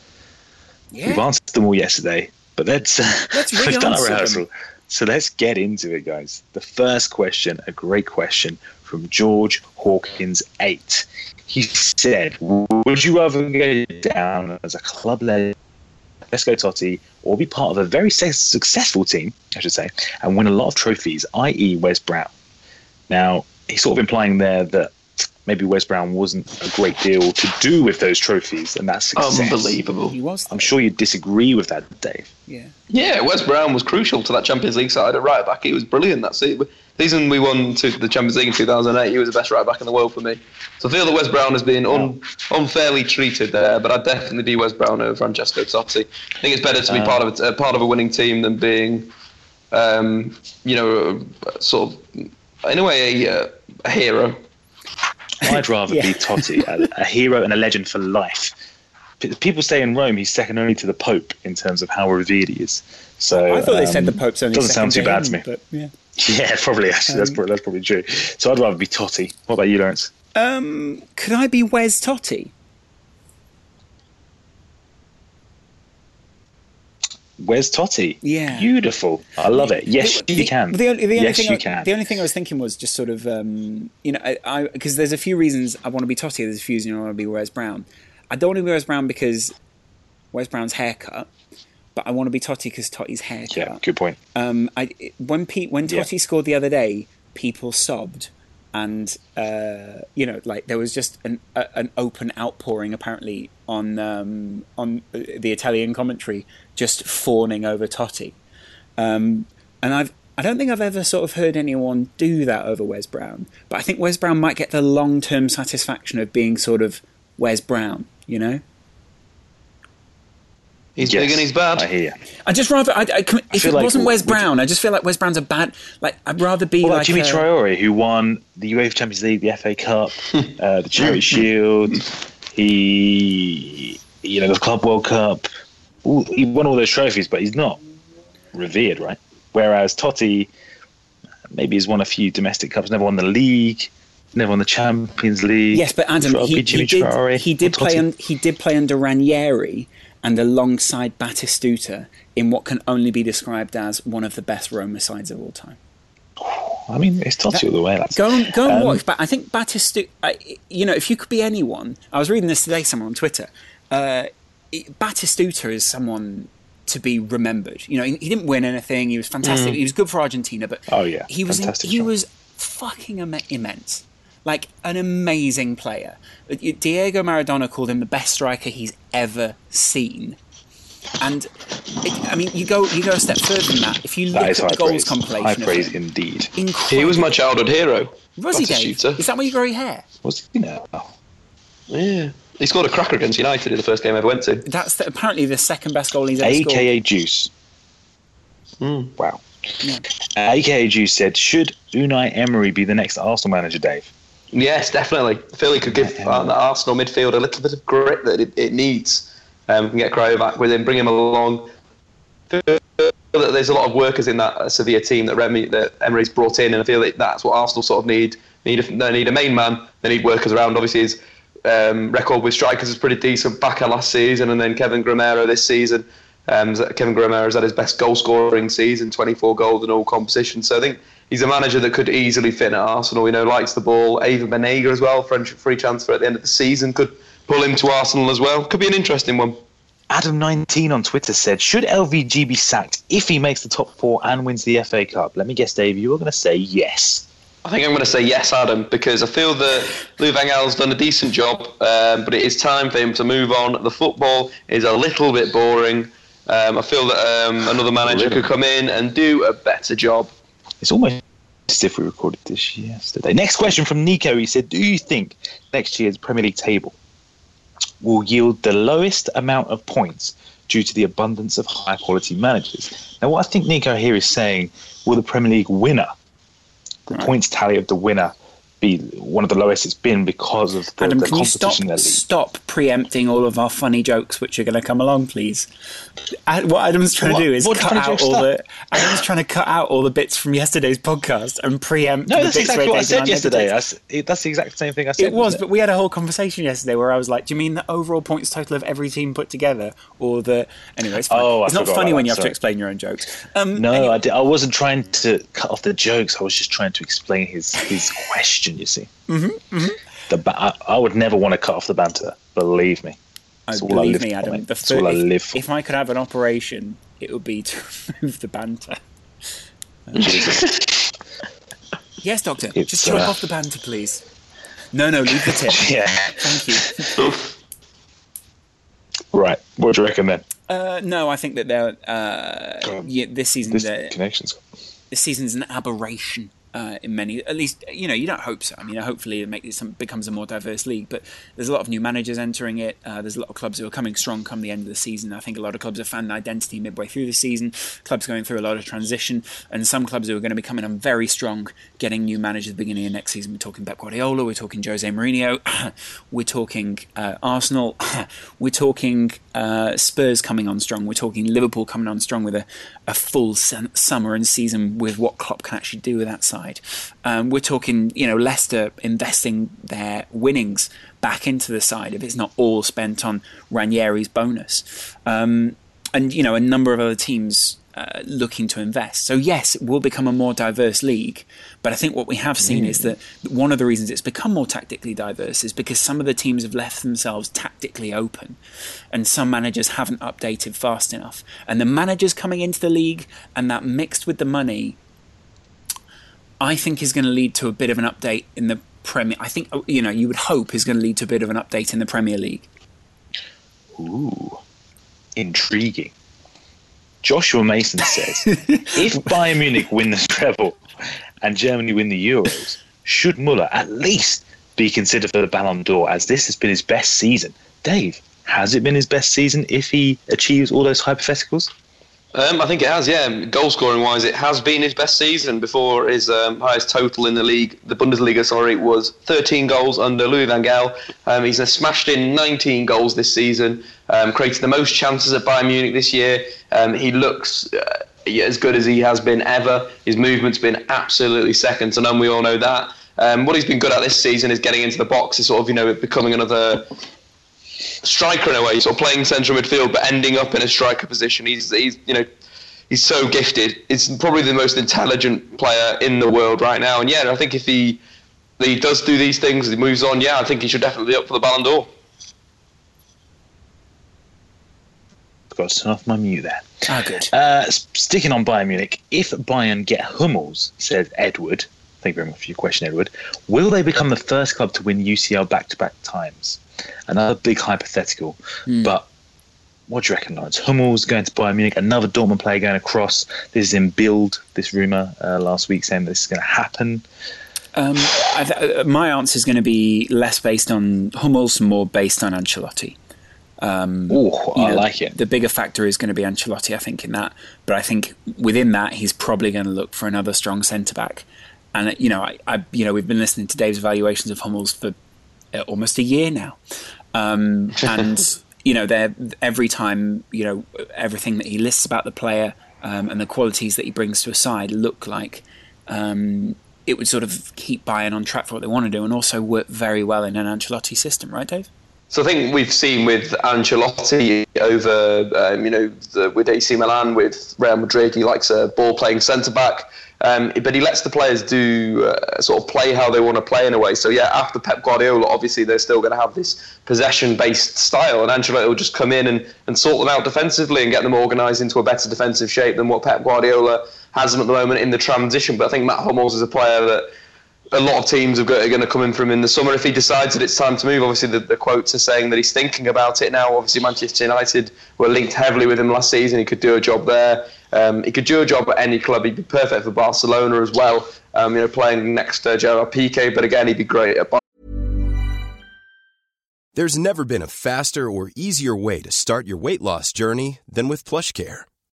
Yeah. We've Yeah, answered them all yesterday, but let's, uh, Let's we've done our re-answer them. rehearsal. So let's get into it, guys. The first question, a great question from George Hawkins eight. He said, "Would you rather go down as a club legend, Vesco Totti, or be part of a very successful team, I should say, and win a lot of trophies, i.e., Wes Brown?" Now he's sort of implying there that maybe Wes Brown wasn't a great deal to do with those trophies and that success. Unbelievable. he was. I'm sure you disagree with that, Dave. Yeah, Yeah, Wes Brown was crucial to that Champions League side at right back. He was brilliant that season. Season we won to the Champions League in 2008, he was the best right back in the world for me. So I feel that Wes Brown has been un, unfairly treated there, but I'd definitely be Wes Brown over Francesco Totti. I think it's better to be Uh, part of a, uh, part of a winning team than being, um, you know, sort of in a way a, uh, a hero. I'd rather Yeah. be Totti, a, a hero and a legend for life. People say in Rome he's second only to the Pope in terms of how revered he is. So I thought they said um, the Pope's only doesn't sound too second bad to to me. But yeah. Yeah, probably actually that's Um, probably, that's probably true. So I'd rather be Totti. What about you, Lawrence? Um, could I be Wes Totti? Where's Totti? Yeah. beautiful. I love it. Yes, The- you can. The only, the only yes, thing you I, can. The only thing I was thinking was just sort of, um, you know, I because there's a few reasons I want to be Totti. There's a few reasons I want to be Wes Brown. I don't want to be Wes Brown because Wes Brown's haircut, but I want to be Totti because Totti's haircut. yeah, good point. Um, I, when Pete, when Yeah. Totti scored the other day, people sobbed, and uh, you know, like there was just an a, an open outpouring apparently on um, on the Italian commentary, just fawning over Totti. Um, and I've I don't think I've ever sort of heard anyone do that over Wes Brown, but I think Wes Brown might get the long term satisfaction of being sort of Wes Brown, you know. He's Yes, big and he's bad. I hear you. I just rather, I, I, if it like wasn't Wes would- Brown, I just feel like Wes Brown's a bad. Like I'd rather be What like Djimi a- Traore, who won the UEFA Champions League, the FA Cup, uh, the Charity Shield? He, you know, the Club World Cup. All, he won all those trophies, but he's not revered, right? Whereas Totti, maybe he's won a few domestic cups, never won the league, never won the Champions League. Yes, but Adam, he, he did. He did play. Totti. Un, he did play under Ranieri and alongside Batistuta in what can only be described as one of the best Roma sides of all time. I mean, it's Totti all the way. Lads. Go and go and Um, watch. But I think Batistuta. I- You know, if you could be anyone, I was reading this today somewhere on Twitter. Uh, Batistuta is someone to be remembered. You know, he, he didn't win anything. He was fantastic. He was good for Argentina, but Mm. Oh, yeah. he was he was fucking im- immense. Like an amazing player. Diego Maradona called him the best striker he's ever seen. And it, I mean, you go you go a step further than that. If you look at the high goals praise. compilation, High praise him, indeed. incredible. He was my childhood hero. Was he, Dave? Is that why you grow your hair? Was he now? Yeah. He scored a cracker against United in the first game I ever went to. That's the, apparently the second best goal he's ever scored. AKA Juice. Wow. Uh, AKA Juice said, "Should Unai Emery be the next Arsenal manager, Dave?" Yes, definitely. Philly could give uh, the Arsenal midfield a little bit of grit that it, it needs. Um, we can get Cryo back with him, bring him along. I feel that there's a lot of workers in that Sevilla team that Remy, that Emery's brought in, and I feel that that's what Arsenal sort of need. Need a, they need a main man. They need workers around. Obviously, his um, record with strikers is pretty decent. Bacca last season, and then Kevin Gameiro this season. Um, Kevin Gameiro has had his best goal scoring season, 24 goals in all competitions. So I think he's a manager that could easily fit at Arsenal. You know, likes the ball. Ever Banega as well, French free transfer at the end of the season, could pull him to Arsenal as well. Could be an interesting one. Adam19 on Twitter said, "Should LVG be sacked if he makes the top four and wins the FA Cup?" Let me guess, Dave. You were going to say yes. I think I'm going to say yes, Adam, because I feel that Lou Van Gaal's done a decent job, um, but it is time for him to move on. The football is a little bit boring. Um, I feel that um, another manager could come in and do a better job. It's almost as if we recorded this yesterday. Next question from Nico. He said, "Do you think next year's Premier League table will yield the lowest amount of points due to the abundance of high quality managers?" Now, what I think Nico here is saying, will the Premier League winner, the points tally of the winner, be one of the lowest it's been because of the, Adam, the can you stop stop preempting all of our funny jokes which are going to come along, please? Uh, What Adam's trying What- to do is cut out all are the. Adam's trying to cut out all the bits from yesterday's podcast and preempt. No, the that's bits exactly what I said yesterday. negative. I s- it- that's the exact same thing I said. It was, wasn't but we had a whole conversation yesterday where I was like, "Do you mean the overall points total of every team put together, or the?" Anyway, it's fine. Oh, it's not funny when that, you have to explain your own jokes. Um, No, anyway, I, di- I wasn't trying to cut off the jokes. I was just trying to explain his his question. You see, mm-hmm, The ba- I, I would never want to cut off the banter. Believe me. I That's all I believe me, for, Adam. The That's all I if, live for. if I could have an operation, it would be to remove the banter. Yes, doctor. It's, Just chop uh, off the banter, please. No, no, leave the tip. Yeah. Thank you. Right. What do you reckon then? Uh, no, I think that they're uh, yeah, this season. This connections. this season's an aberration uh, in many. At least you know you don't hope so. I mean, hopefully it makes it becomes a more diverse league. But there's a lot of new managers entering it. Uh, there's a lot of clubs who are coming strong come the end of the season. I think a lot of clubs have found identity midway through the season. Clubs going through a lot of transition, and some clubs who are going to be coming on very strong, getting new managers at the beginning of next season. We're talking Pep Guardiola. We're talking Jose Mourinho. we're talking uh, Arsenal. we're talking uh, Spurs coming on strong. We're talking Liverpool coming on strong with a, a full sun- summer and season with what Klopp can actually do with that side. Um, we're talking, you know, Leicester investing their winnings back into the side if it's not all spent on Ranieri's bonus. Um, and, you know, a number of other teams uh, looking to invest. So, yes, it will become a more diverse league. But I think what we have seen is that one of the reasons it's become more tactically diverse is because some of the teams have left themselves tactically open and some managers haven't updated fast enough. And the managers coming into the league and that mixed with the money, I think is going to lead to a bit of an update in the Premier. I think, you know, you would hope is going to lead to a bit of an update in the Premier League. Ooh, intriguing. Joshua Mason says, if Bayern Munich win the treble and Germany win the Euros, should Muller at least be considered for the Ballon d'Or as this has been his best season? Dave, Has it been his best season if he achieves all those hypotheticals? Um, I think it has, yeah. Goal scoring wise, it has been his best season before his um, highest total in the league, the Bundesliga, sorry, was 13 goals under Louis van Gaal. Um, he's smashed in 19 goals this season, um, created the most chances at Bayern Munich this year. Um, he looks uh, as good as he has been ever. His movement's been absolutely second to none. We all know that. Um, what he's been good at this season is getting into the box, is sort of you know becoming another striker in a way, sort of playing central midfield, but ending up in a striker position. He's he's you know he's so gifted. He's probably the most intelligent player in the world right now. And yeah, I think if he he does do these things, he moves on. Yeah, I think he should definitely be up for the Ballon d'Or. Got to turn off my mute there. Ah, good. Uh, sticking on Bayern Munich, if Bayern get Hummels, said Edward, thank you very much for your question, Edward, will they become the first club to win UCL back to back times? Another big hypothetical. Hmm. But what do you reckon, Lawrence? Hummels going to Bayern Munich, another Dortmund player going across. This is in Bild, this rumour uh, last week saying this is going to happen. Um, I th- uh, my answer is going to be less based on Hummels, more based on Ancelotti. Oh, You I know, like it. The bigger factor is going to be Ancelotti, I think, in that. But I think within that, he's probably going to look for another strong centre back. And you know, I, I, you know, we've been listening to Dave's evaluations of Hummels for uh, almost a year now, um, and you know, they're every time, you know, everything that he lists about the player um, and the qualities that he brings to a side look like. Um, it would sort of keep Bayern on track for what they want to do, and also work very well in an Ancelotti system, right, Dave? So I think we've seen with Ancelotti over, um, you know, the, with AC Milan, with Real Madrid, he likes a ball-playing centre back, um, but he lets the players do uh, sort of play how they want to play in a way. So yeah, after Pep Guardiola, obviously they're still going to have this possession-based style, and Ancelotti will just come in and, and sort them out defensively and get them organised into a better defensive shape than what Pep Guardiola has them at the moment in the transition. But I think Mats Hummels is a player that a lot of teams are going to come in for him in the summer if he decides that it's time to move. Obviously, the, the quotes are saying that he's thinking about it now. Obviously, Manchester United were linked heavily with him last season. He could do a job there. Um, he could do a job at any club. He'd be perfect for Barcelona as well. Um, you know, playing next to Gerard Piqué, but again, he'd be great at. Bar- There's never been a faster or easier way to start your weight loss journey than with PlushCare.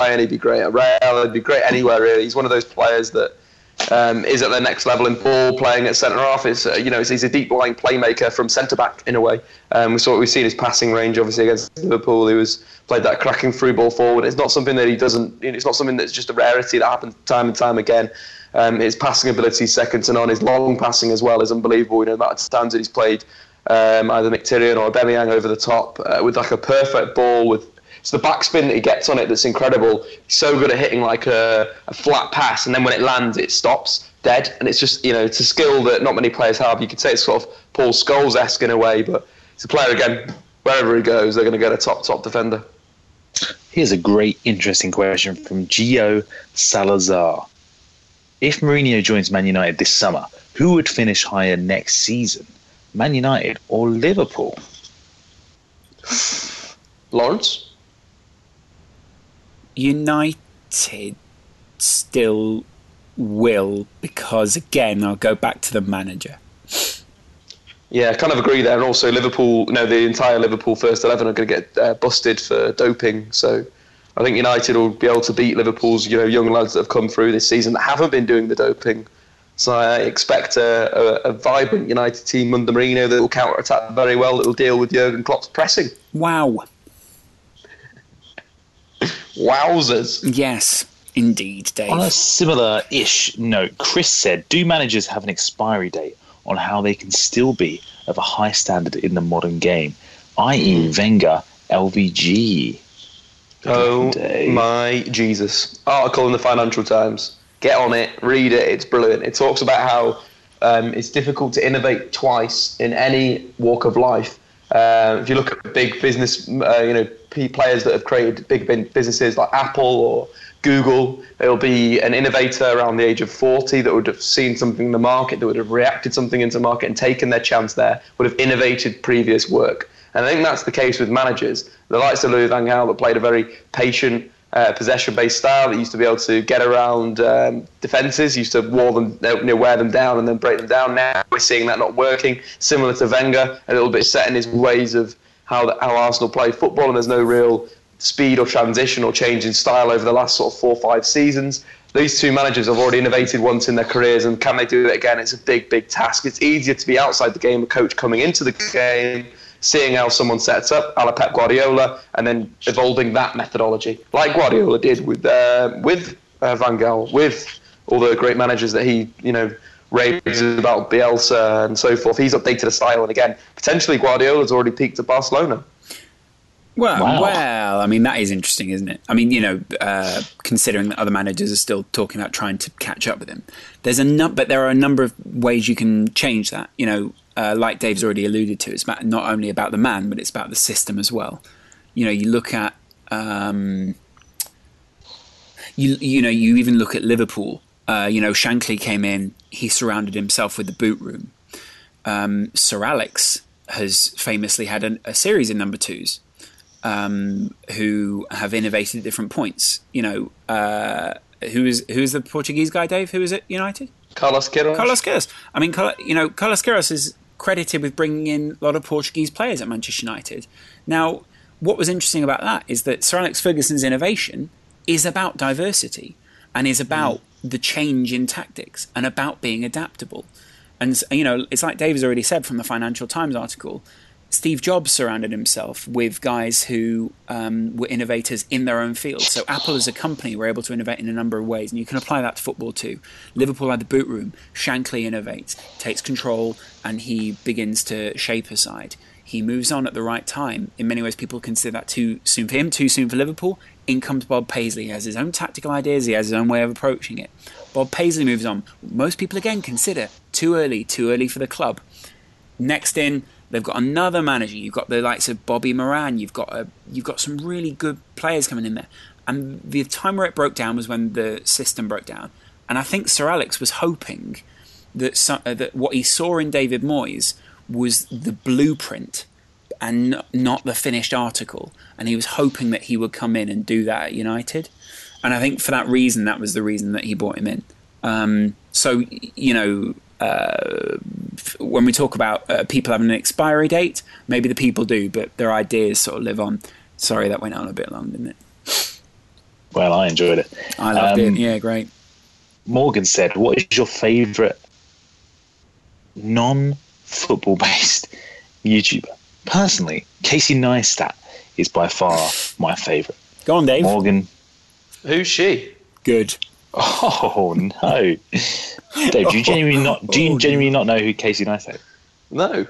And he'd be great at Real. He'd be great anywhere really. He's one of those players that um, is at the next level in ball playing at centre half. Uh, you know, he's a deep lying playmaker from centre back in a way. Um, we saw we've seen his passing range obviously against Liverpool. He was played that cracking through ball forward. It's not something that he doesn't. You know, it's not something that's just a rarity that happens time and time again. Um, his passing ability is second to none. His long passing as well is unbelievable. You know, amount times that he's played um, either Mkhitaryan or Aubameyang over the top uh, with like a perfect ball with it's the backspin that he gets on it that's incredible. He's so good at hitting like a, a flat pass, and then when it lands, it stops dead. And it's just, you know, it's a skill that not many players have. You could say it's sort of Paul Scholes esque in a way, but it's a player, again, wherever he goes, they're going to get a top, top defender. Here's a great, interesting question from Gio Salazar. If Mourinho joins Man United this summer, who would finish higher next season? Man United or Liverpool? Lawrence? United still will because again I'll go back to the manager. Yeah, I kind of agree there. And also, Liverpool, no, the entire Liverpool first 11 are going to get uh, busted for doping. So I think United will be able to beat Liverpool's you know, young lads that have come through this season that haven't been doing the doping. So I expect a, a, a vibrant United team under Mourinho that will counter attack very well, that will deal with Jurgen Klopp's pressing. Wow. Wowzers. Yes, indeed, Dave. On a similar ish note, Chris said, Do managers have an expiry date on how they can still be of a high standard in the modern game, i.e., Wenger, LVG? Oh Dave. my Jesus. Article in the Financial Times. Get on it, read it, it's brilliant. It talks about how um, it's difficult to innovate twice in any walk of life. Uh, if you look at big business, uh, you know, p- players that have created big businesses like Apple or Google, it'll be an innovator around the age of 40 that would have seen something in the market, that would have reacted something into market and taken their chance there, would have innovated previous work. And I think that's the case with managers. The likes of Louis Van Gaal that played a very patient, uh, possession-based style that used to be able to get around um, defences, used to wall them, you know, wear them down and then break them down. Now we're seeing that not working. Similar to Wenger, a little bit set in his ways of how how Arsenal play football, and there's no real speed or transition or change in style over the last sort of four or five seasons. These two managers have already innovated once in their careers, and can they do it again? It's a big, big task. It's easier to be outside the game, a coach coming into the game, seeing how someone sets up, a la Pep Guardiola, and then evolving that methodology, like Guardiola did with uh, with uh, Van Gaal, with all the great managers that he, you know, raves is about Bielsa and so forth. He's updated a style, and again, potentially Guardiola's already peaked at Barcelona. Well, Wow. well, I mean that is interesting, isn't it? I mean, you know, uh, considering that other managers are still talking about trying to catch up with him, there's a num- but there are a number of ways you can change that. You know, uh, like Dave's already alluded to, it's about, not only about the man, but it's about the system as well. You know, you look at, um, you you know, you even look at Liverpool. Uh, you know, Shankly came in, he surrounded himself with the boot room. Um, Sir Alex has famously had an, a series of number twos um, who have innovated at different points. You know, uh, who is who is the Portuguese guy, Dave? Who is it? United? Carlos Queiroz. Carlos Queiroz. I mean, you know, Carlos Queiroz is credited with bringing in a lot of Portuguese players at Manchester United. Now, what was interesting about that is that Sir Alex Ferguson's innovation is about diversity and is about the change in tactics and about being adaptable. And you know, it's like Dave has already said from the Financial Times article. Steve Jobs surrounded himself with guys who um, were innovators in their own field. So Apple as a company were able to innovate in a number of ways, and you can apply that to football too. Liverpool had the boot room. Shankly innovates, takes control, and he begins to shape a side. He moves on at the right time. In many ways, people consider that too soon for him, too soon for Liverpool. In comes Bob Paisley. He has his own tactical ideas. He has his own way of approaching it. Bob Paisley moves on. Most people again consider too early, too early for the club. Next in, they've got another manager. You've got the likes of Bobby Moran. You've got a, you've got some really good players coming in there. And the time where it broke down was when the system broke down. And I think Sir Alex was hoping that so, uh, that what he saw in David Moyes was the blueprint and not the finished article. And he was hoping that he would come in and do that at United. And I think for that reason, that was the reason that he brought him in. Um, so you know, uh, when we talk about uh, people having an expiry date, maybe the people do, but their ideas sort of live on. Sorry, that went on a bit long, didn't it? Well, I enjoyed it. I loved Um, it. Yeah, great. Morgan said, What is your favourite non football based YouTuber? Personally, Casey Neistat is by far my favourite. Go on, Dave. Morgan, Who's she? Good. oh no. Dave, do you genuinely not do you Oh, genuinely not know who Casey Neistat is? No.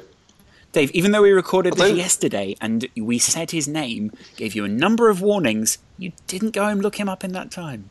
Dave, even though we recorded this yesterday and we said his name, gave you a number of warnings, you didn't go and look him up in that time.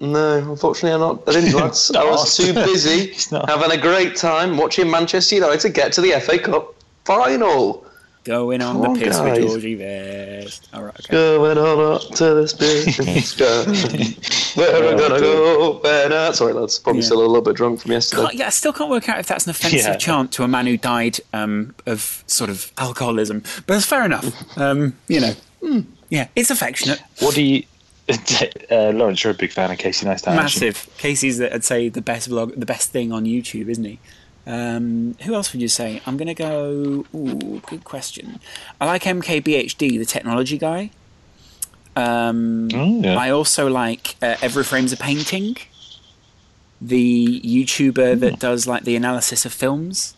No, unfortunately, I'm not. I didn't. lads. I was too busy having a great time watching Manchester United get to the FA Cup final. Going on Come the piss with. Georgie Best. All right, okay. Going on up to this guy. Where I'm gonna go? Not? Sorry, lads. Probably Yeah. still a little bit drunk from yesterday. Can't- yeah, I still can't work out if that's an offensive Yeah. chant to a man who died um, of sort of alcoholism, but it's fair enough. Um, you know, mm, yeah, it's affectionate, What do you uh, Lawrence, you're a big fan of Casey Neistat. massive. Casey's, I'd say, the best vlog, the best thing on YouTube, isn't he? Um, who else would you say? I'm going to go. Ooh, good question. I like MKBHD, the technology guy. Um, Oh, yeah. I also like uh, Every Frame's a Painting, the YouTuber that does like the analysis of films.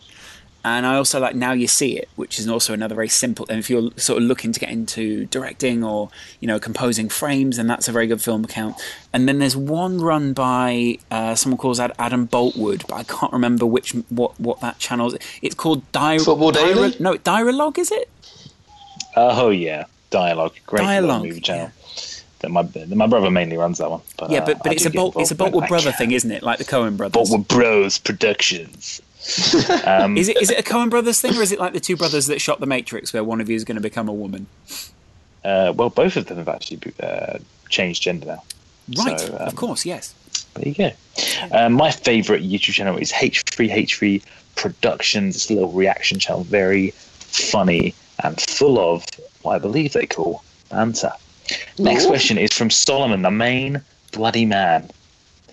And I also like Now You See It, which is also another very simple. And if you're sort of looking to get into directing or you know composing frames, then that's a very good film account. And then there's one run by uh, someone calls Ad- Adam Boultwood, but I can't remember which what what that channel is. It's called Di- Football Diara- Daily? No, Dialogue, is it? Oh yeah, dialogue. Great Dialogue, movie channel. That my my brother mainly runs that one. But, Yeah, uh, but but I it's a Bolt, it's a Boultwood brother thing, isn't it? Like the Coen brothers. Boultwood Bros Productions. Um, Is it is it a Coen brothers thing, or is it like the two brothers that shot The Matrix, where one of you is going to become a woman? uh, well, both of them have actually uh, changed gender now. Right, So, um, of course, yes. There you go. Um, my favourite YouTube channel is H3H3 Productions. It's a little reaction channel, very funny and full of what I believe they call banter. Next question is from Solomon, the main bloody man,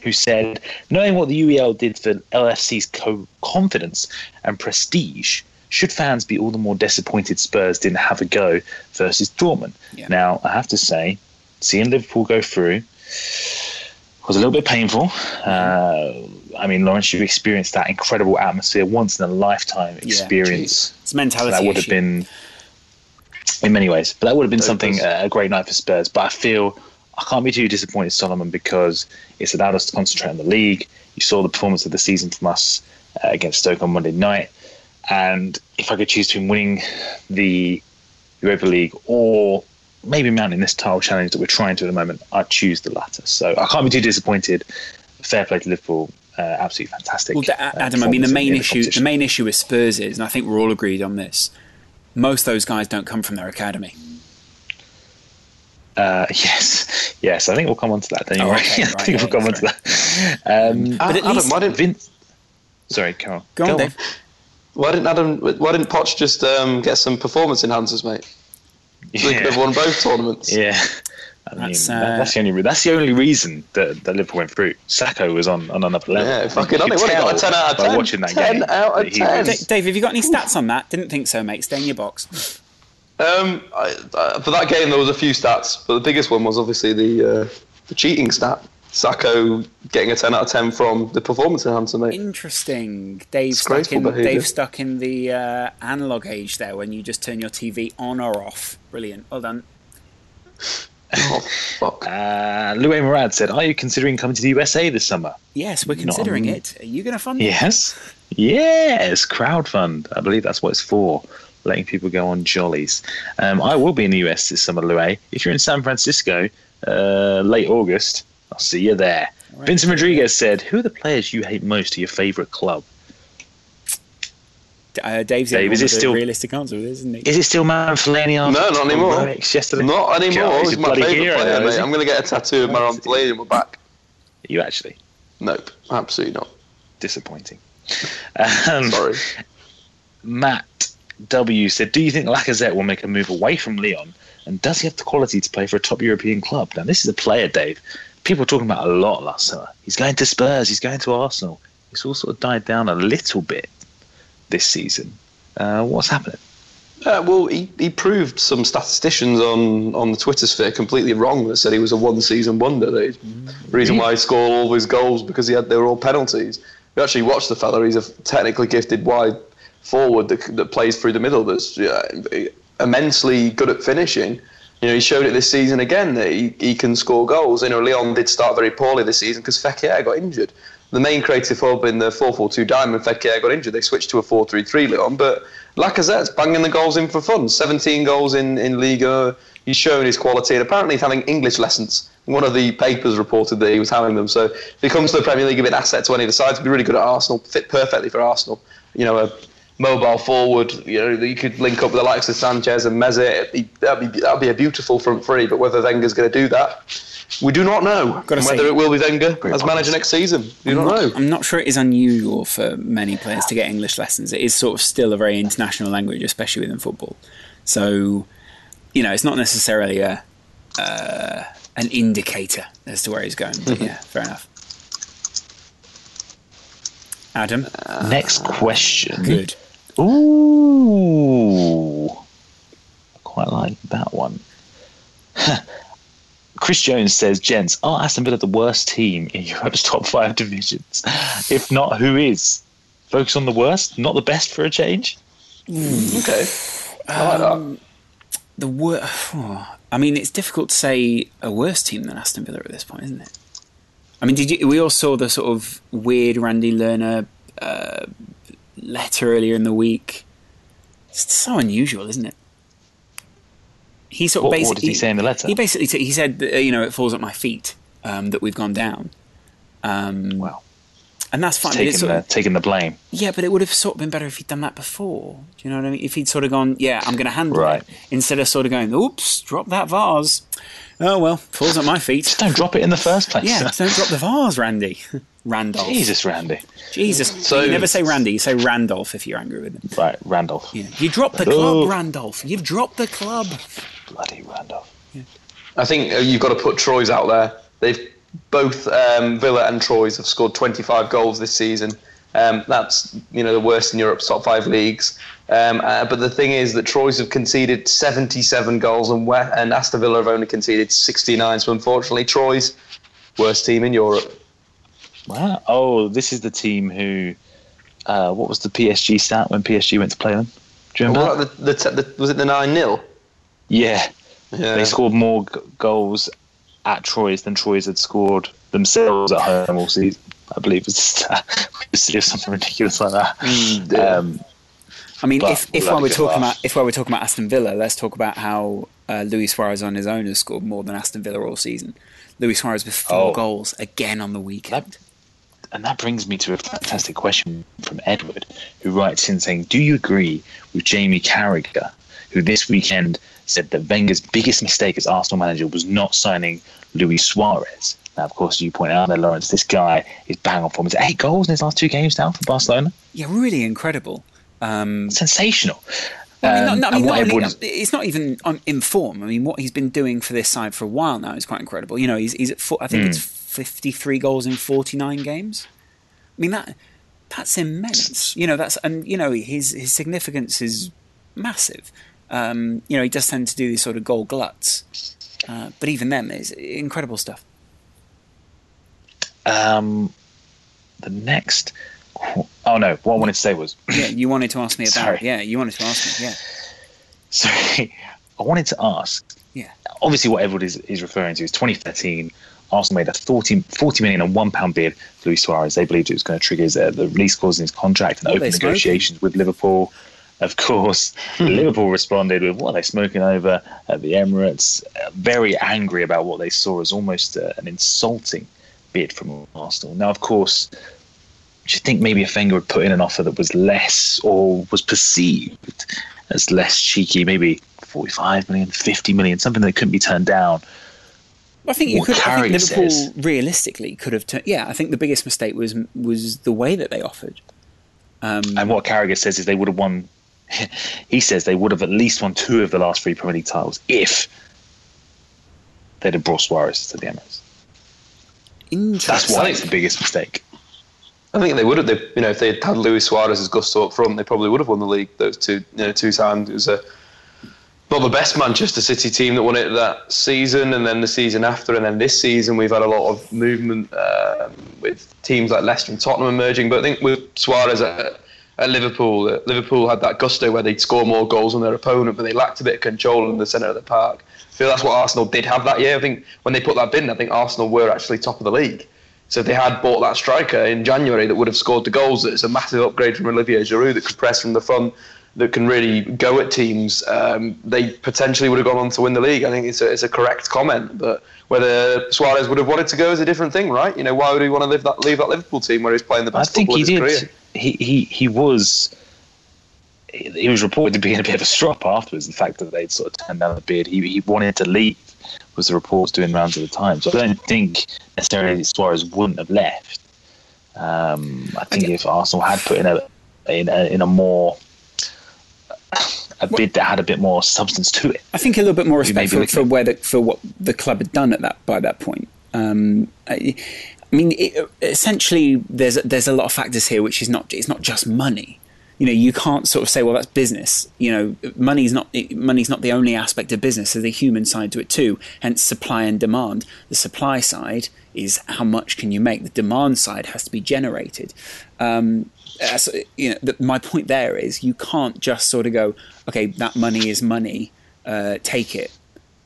who said, Knowing what the UEL did for LFC's co- confidence and prestige, should fans be all the more disappointed Spurs didn't have a go versus Dortmund? Yeah. Now, I have to say, seeing Liverpool go through was a little bit painful. Uh, I mean, Lawrence, you've experienced that incredible atmosphere, once in a lifetime experience. It's a mentality. that would have been, in many ways, but that would have been something uh, a great night for Spurs. But I feel I can't be too disappointed, Solomon, because it's allowed us to concentrate on the league. You saw the performance of the season from us uh, against Stoke on Monday night, and if I could choose between winning the Europa League or maybe mounting this title challenge that we're trying to at the moment, I'd choose the latter. So I can't be too disappointed. Fair play to Liverpool. Uh, absolutely fantastic. Well, uh, Adam, I mean, the main the issue, the main issue with Spurs is, and I think we're all agreed on this. Most of those guys don't come from their academy. Uh, yes, yes. I think we'll come on to that. Don't you Oh, worry. okay, I right, think yeah, we'll come on to that. Um, But at Adam, least- why didn't Vince. Sorry, Carol. Go on, Dave. why didn't Adam why didn't Poch just um, get some performance enhancers, mate? So they could have won both tournaments. Yeah. I mean, That's, that- uh, that's the only that's the only reason that, that Liverpool went through. Sakho was on, on another level. Yeah, fucking You on it. could What, he got a tell 10 out of ten? by watching that 10 game out of 10. was- D- Dave, have you got any stats on that? Didn't think so, mate. Stay in your box. Um, I, I, for that game, there was a few stats, but the biggest one was obviously the uh, the cheating stat. Sakho getting a 10 out of 10 from the performance enhancer, mate. Interesting. Dave stuck in. Dave stuck in the uh, analog age there when you just turn your TV on or off. Brilliant. Well done. Oh, fuck. Uh, Louis Murad said, "Are you considering coming to the USA this summer?" Yes, we're considering on- it. Are you going to fund it? Yes, yes. Crowdfund. I believe that's what it's for. Letting people go on jollies. Um, I will be in the US this summer, Louis. If you're in San Francisco, uh, late August, I'll see you there. Right. Vincent Rodriguez said, "Who are the players you hate most to your favourite club?" Uh, Dave's the Dave, is it a still- realistic answer, with this, isn't he? Is it still Manflani after No, not anymore. yesterday? Not anymore. God, he's He's my favourite hero player, now, is mate. I'm going to get a tattoo of Marouane Fellaini on my back. You actually Nope, absolutely not. disappointing. Um, Sorry. Matt W said, "Do you think Lacazette will make a move away from Lyon, and does he have the quality to play for a top European club?" Now, this is a player, Dave. People were talking about a lot last summer. He's going to Spurs. He's going to Arsenal. It's all sort of died down a little bit this season. Uh, what's happening? Uh, well, he, he proved some statisticians on, on the Twitter sphere completely wrong that said he was a one season wonder. The reason why he scored all his goals because he had they were all penalties. We actually watched the fella. He's a technically gifted wide forward that, that plays through the middle. That's yeah, immensely good at finishing. You know, he showed it this season again that he, he can score goals. You know, Lyon did start very poorly this season because Fekir got injured. The main creative hub in the 4-4-2 diamond, Fekir got injured. They switched to a 4-3-3 Lyon, but Lacazette's banging the goals in for fun. 17 goals in, in Liga. He's shown his quality, and apparently he's having English lessons. One of the papers reported that he was having them. So if he comes to the Premier League, give an asset to any of the sides, he'd be really good at Arsenal, fit perfectly for Arsenal. You know, a mobile forward, you know, that you could link up with the likes of Sanchez and Meze. Be- That'd be, that'd be a beautiful front three, but whether Wenger's going to do that, we do not know. Gotta say- whether it will be Wenger as manager next season, we don't know. I'm not sure it is unusual for many players to get English lessons. It is sort of still a very international language, especially within football. So, you know, it's not necessarily a uh, an indicator as to where he's going. But yeah, fair enough. Adam, Next question. good. Ooh, I quite like that one. Chris Jones says, "Gents, are Aston Villa the worst team in Europe's top five divisions? If not, who is?" Focus on the worst, not the best for a change. Hmm, hmm. Okay. I like that. Um, the wor- oh, I mean, it's difficult to say a worse team than Aston Villa at this point, isn't it? I mean, did you? We all saw the sort of weird Randy Lerner uh, letter earlier in the week. It's so unusual, isn't it? He sort of What- what did he say in the letter? He basically t- he said, that, uh, you know, it falls at my feet um, that we've gone down. Um, Well, and that's fine. taking the of- taking the blame. yeah, but it would have sort of been better if he'd done that before. Do you know what I mean? If he'd sort of gone, yeah, I'm going to handle Right. it, instead of sort of going, oops, drop that vase. Oh well, falls at my feet. Just don't drop it in the first place. Yeah, don't drop the vase, Randy. Randolph. Jesus, Randy. Jesus. So- you never say Randy, you say Randolph if you're angry with him. Right, Randolph. Yeah. You dropped the club, Randolph. You've dropped the club. Bloody Randolph. Yeah. I think uh, you've got to put Troyes out there. They've both um, Villa and Troyes have scored 25 goals this season. Um, that's you know the worst in Europe's top five leagues. Um, uh, but the thing is that Troyes have conceded 77 goals and, we- and Aston Villa have only conceded 69. So unfortunately, Troyes worst team in Europe. Wow. Oh, this is the team who. Uh, what was the PSG stat when PSG went to play them? Do you remember? The, the, the, was it the nine 0 Yeah. Yeah. They scored more g- goals at Troyes than Troyes had scored themselves at home all season. I believe. It's something ridiculous like that. Mm, yeah. um, I mean, But if, if while we're talking laugh. about if while we're talking about Aston Villa, let's talk about how uh, Luis Suarez on his own has scored more than Aston Villa all season. Luis Suarez with four Oh. goals again on the weekend. and that brings me to a fantastic question from Edward, who writes in saying, "Do you agree with Jamie Carragher, who this weekend said that Wenger's biggest mistake as Arsenal manager was not signing Luis Suarez?" Now, of course, you point out there, Lawrence, this guy is bang on form. He's eight goals in his last two games now for Barcelona. Yeah, really incredible. Um, Sensational. Well, I mean, Um, not, I mean, not only- it's not even on, in form. I mean, what he's been doing for this side for a while now is quite incredible. You know, he's, he's at four, I think Hmm. it's fifty-three goals in forty-nine games. I mean that that's immense. You know, that's and you know his his significance is massive. Um, you know, he does tend to do these sort of goal gluts, uh, but even then, it's incredible stuff. Um, the next. Oh no! What I wanted to say was, Yeah, you wanted to ask me about. Sorry. Yeah, you wanted to ask me. Yeah, sorry, I wanted to ask. yeah. Obviously, what Edward is, is referring to is 2013. Arsenal made a 40, 40 million and one pound bid for Luis Suarez. They believed it was going to trigger his, uh, the release clause in his contract and What open they smoking? negotiations with Liverpool. Of course, Liverpool responded with what are they smoking over at the Emirates? Uh, very angry about what they saw as almost uh, an insulting bid from Arsenal. Now, of course, do you think maybe a Wenger would put in an offer that was less or was perceived as less cheeky, maybe 45 million, 50 million, something that couldn't be turned down? I think you what could. I think Liverpool says. realistically could have. Turned, yeah, I think the biggest mistake was was the way that they offered. Um, And what Carragher says is they would have won. He says they would have at least won two of the last three Premier League titles if they'd have brought Suarez to the Emirates. That's why it's the biggest mistake. I think they would have. They, you know, if they had had Luis Suarez as Gusto up front, they probably would have won the league. Those two, you know, two times. It was a not the best Manchester City team that won it that season, and then the season after, and then this season we've had a lot of movement um, with teams like Leicester and Tottenham emerging. But I think with Suarez at, at Liverpool, uh, Liverpool had that gusto where they'd score more goals than their opponent, but they lacked a bit of control in the centre of the park. I feel that's what Arsenal did have that year. I think when they put that bid in, I think Arsenal were actually top of the league. So if they had bought that striker in January that would have scored the goals, it's a massive upgrade from Olivier Giroud that could press from the front, that can really go at teams. Um, they potentially would have gone on to win the league. I think it's a, it's a correct comment. But whether Suarez would have wanted to go is a different thing, right? You know, why would he want to leave that leave that Liverpool team where he's playing the best I think football he of his did. career? He, he he was. He was reported to be in a bit of a strop afterwards. The fact that they'd sort of turned down the bid, he he wanted to leave, was the reports doing rounds at the time. So I don't think necessarily Suarez wouldn't have left. Um, I think if Arsenal had put in a in a, in a more a bid that had a bit more substance to it, I think a little bit more respect for, for where the, for what the club had done at that by that point. Um, I, I mean, it, essentially, there's there's a lot of factors here, which is not it's not just money. You know, you can't sort of say, well, that's business. You know, money's not money's not the only aspect of business. There's a human side to it too. Hence, supply and demand. The supply side is how much can you make. The demand side has to be generated. Um, uh, you know, the, my point there is you can't just sort of go, okay, that money is money, uh, take it.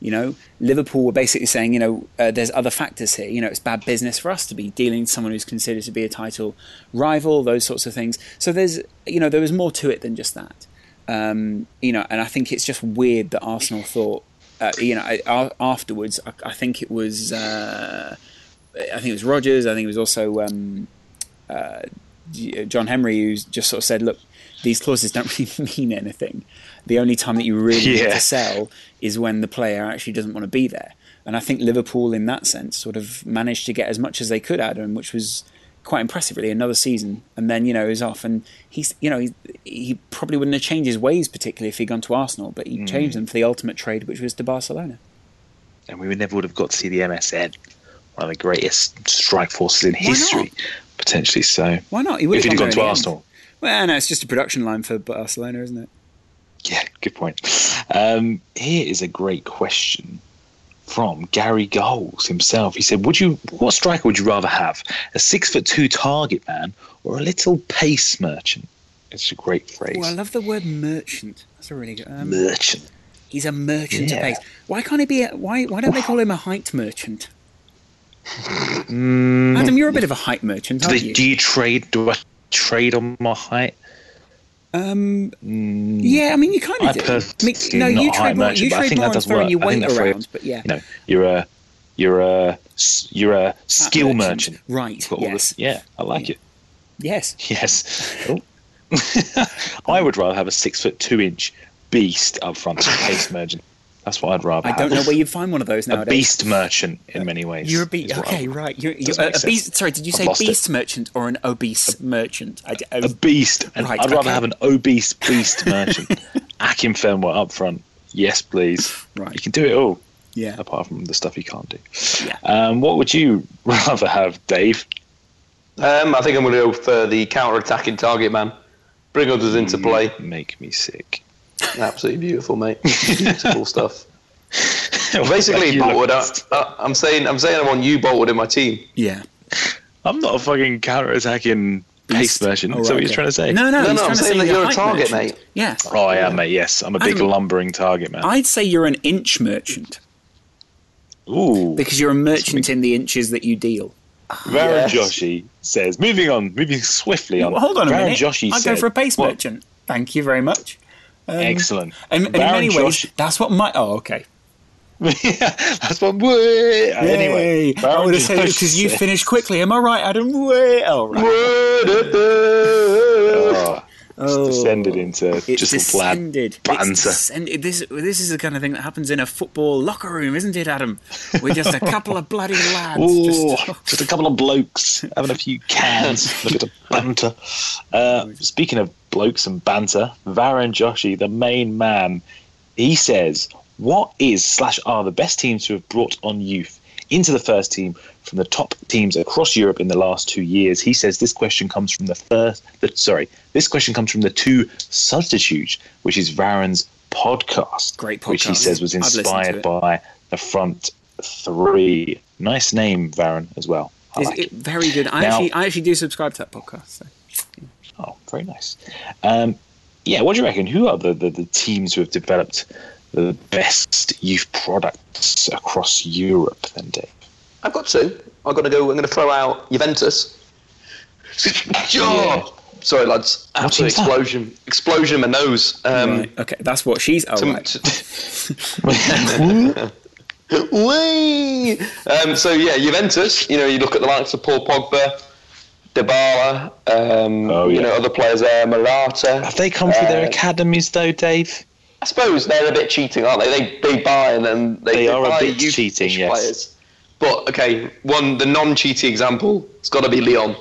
You know, Liverpool were basically saying, you know, uh, there's other factors here. You know, it's bad business for us to be dealing with someone who's considered to be a title rival, those sorts of things. So there's, you know, there was more to it than just that. Um, you know, and I think it's just weird that Arsenal thought, uh, you know, I, afterwards, I, I, think it was, uh, I think it was Rodgers. I think it was also um, uh, John Henry who just sort of said, look, these clauses don't really mean anything. The only time that you really yeah. need to sell is when the player actually doesn't want to be there. And I think Liverpool, in that sense, sort of managed to get as much as they could out of him, which was quite impressive, really. Another season, and then you know he's off, and he's you know he, he probably wouldn't have changed his ways particularly if he'd gone to Arsenal, but he mm. changed them for the ultimate trade, which was to Barcelona. And we would never would have got to see the MSN, one of the greatest strike forces in history, potentially. So why not? He would have gone, gone to Arsenal. End. Well, no, it's just a production line for Barcelona, isn't it? Yeah, good point. Um, here is a great question from Gary Goals himself. He said, "Would you what striker would you rather have? A six foot two target man or a little pace merchant?" It's a great phrase. Oh, I love the word merchant. That's a really good um, merchant. He's a merchant yeah. of pace. Why can't he be? A, why why don't they call him a height merchant? Mm, Adam, you're a bit of a height merchant, aren't do, you? Do you trade? Do I trade on my height? Um, mm, yeah, I mean, you kind of I do. Personally, I mean, no, you trade more. You trade more on throwing your weight around, but yeah, you know, you're a you're a you're a skill merchant. merchant. right? Yes. This, yeah, I like yeah. it. Yes. Yes. Oh. I would rather have a six foot two inch beast up front, pace merchant. That's what I'd rather. I don't have. know where you'd find one of those nowadays. A beast merchant in many ways. You're a beast. Okay, right. You're, you're a, a beast. Sorry, did you say beast it. merchant or an obese a, merchant? I, I was, a beast. And right, I'd okay. rather have an obese beast merchant. Akinfenwa up front. Yes, please. Right. You can do it all. Yeah. Apart from the stuff you can't do. Yeah. Um, what would you rather have, Dave? Um, I think I'm going to go for the counter-attacking target man. Bring others into play. Make me sick. Absolutely beautiful, mate. Beautiful stuff. Basically, Boultwood. I, am saying, I'm saying I want you Boultwood in my team. Yeah. I'm not a fucking counter-attacking pace version. Oh, right, Is that what okay. you're trying to say? No, no, no, no I'm saying that you're a target, merchant. mate. Yeah. Oh, I am, mate. Yes, I'm a big I'm, lumbering target man. I'd say you're an inch merchant. Ooh. Because you're a merchant in the inches that you deal. Varun yes. Joshi says, moving on, moving swiftly on. Well, hold on a Varun minute. Joshi I'd said, go for a pace what? merchant. Thank you very much. Um, Excellent. And, and in many Josh... ways, that's what my. Oh, okay. yeah, that's what. Way. Anyway, I would have said because you finished quickly. Am I right, Adam? Way. Oh, right. oh, oh, descended into just descended. banter. It's descended. This, this is the kind of thing that happens in a football locker room, isn't it, Adam? We're just a couple of bloody lads. Ooh, just... just... a couple of blokes having a few cans, a bit of banter. Uh, speaking of blokes and banter, Varun Joshi, the main man, he says, "What is slash are the best teams who have brought on youth into the first team from the top teams across Europe in the last two years?" He says this question comes from the first. The, sorry, this question comes from the two substitutes, which is Varun's podcast, great podcast, which he says was inspired by the front three. Nice name, Varun, as well. Like very good. I now, actually, I actually do subscribe to that podcast. So. Oh, very nice. Um, yeah, what do you reckon? Who are the, the, the teams who have developed the best youth products across Europe then, Dave? I've got two. I'm gonna go. I'm going to throw out Juventus. yeah. Sorry, lads. Absolute explosion. That? Explosion in my nose. Um, right. Okay, that's what she's. Oh, to, right. Wee! Um, so, yeah, Juventus, you know, you look at the likes of Paul Pogba, Dybala, um, oh, yeah. you know, other players there, Morata. Have they come through uh, their academies though, Dave? I suppose they're a bit cheating, aren't they? They, they buy and then they, they, they are a bit cheating, yes. Players. But okay, one the non-cheating example, it's got to be Lyon.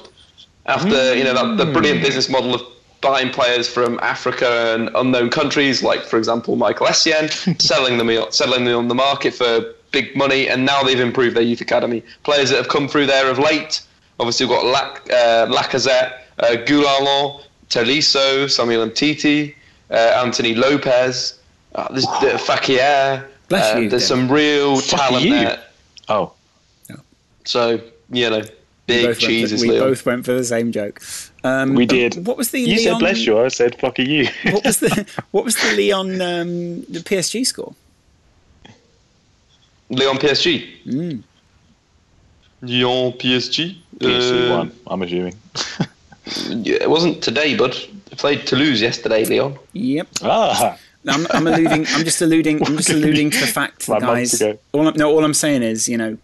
After mm. you know that, the brilliant business model of buying players from Africa and unknown countries, like for example Michael Essien, selling them selling them on the market for big money, and now they've improved their youth academy. Players that have come through there of late Obviously, we've got Lac, uh, Lacazette, uh, Gonalons, Tolisso, Samuel Umtiti, uh, Anthony Lopes, uh, there's wow. Fekir. Uh, you, there's some real Fuck talent you. there. Oh. So, you know, big cheese We both went for the same joke. Um, we did. What was the You Lyon, said bless you. I said fuck you. What was the what was the Lyon um, the PSG score? Lyon PSG. Mm. Lyon PSG. PSG Uh, won. I'm assuming. yeah, it wasn't today, but They played Toulouse yesterday, Lyon. Yep. Ah, I'm, I'm alluding. I'm just alluding. I'm just alluding to the fact, Like guys. All I'm, no, all I'm saying is, you know,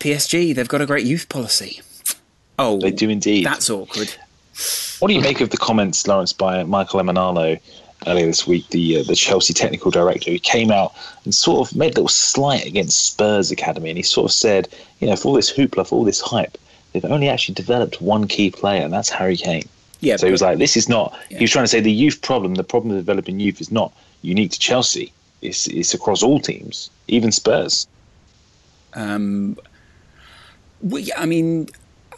PSG. They've got a great youth policy. Oh, they do indeed. That's awkward. What do you make of the comments, Lawrence, by Michael Emenalo earlier this week, the uh, the Chelsea technical director, who came out and sort of made a little slight against Spurs Academy, and he sort of said, you know, for all this hoopla, for all this hype, they've only actually developed one key player, and that's Harry Kane. Yeah, So he was like, this is not. He was trying to say the youth problem, the problem of developing youth, is not unique to Chelsea. It's it's across all teams, even Spurs. Um, yeah, I mean,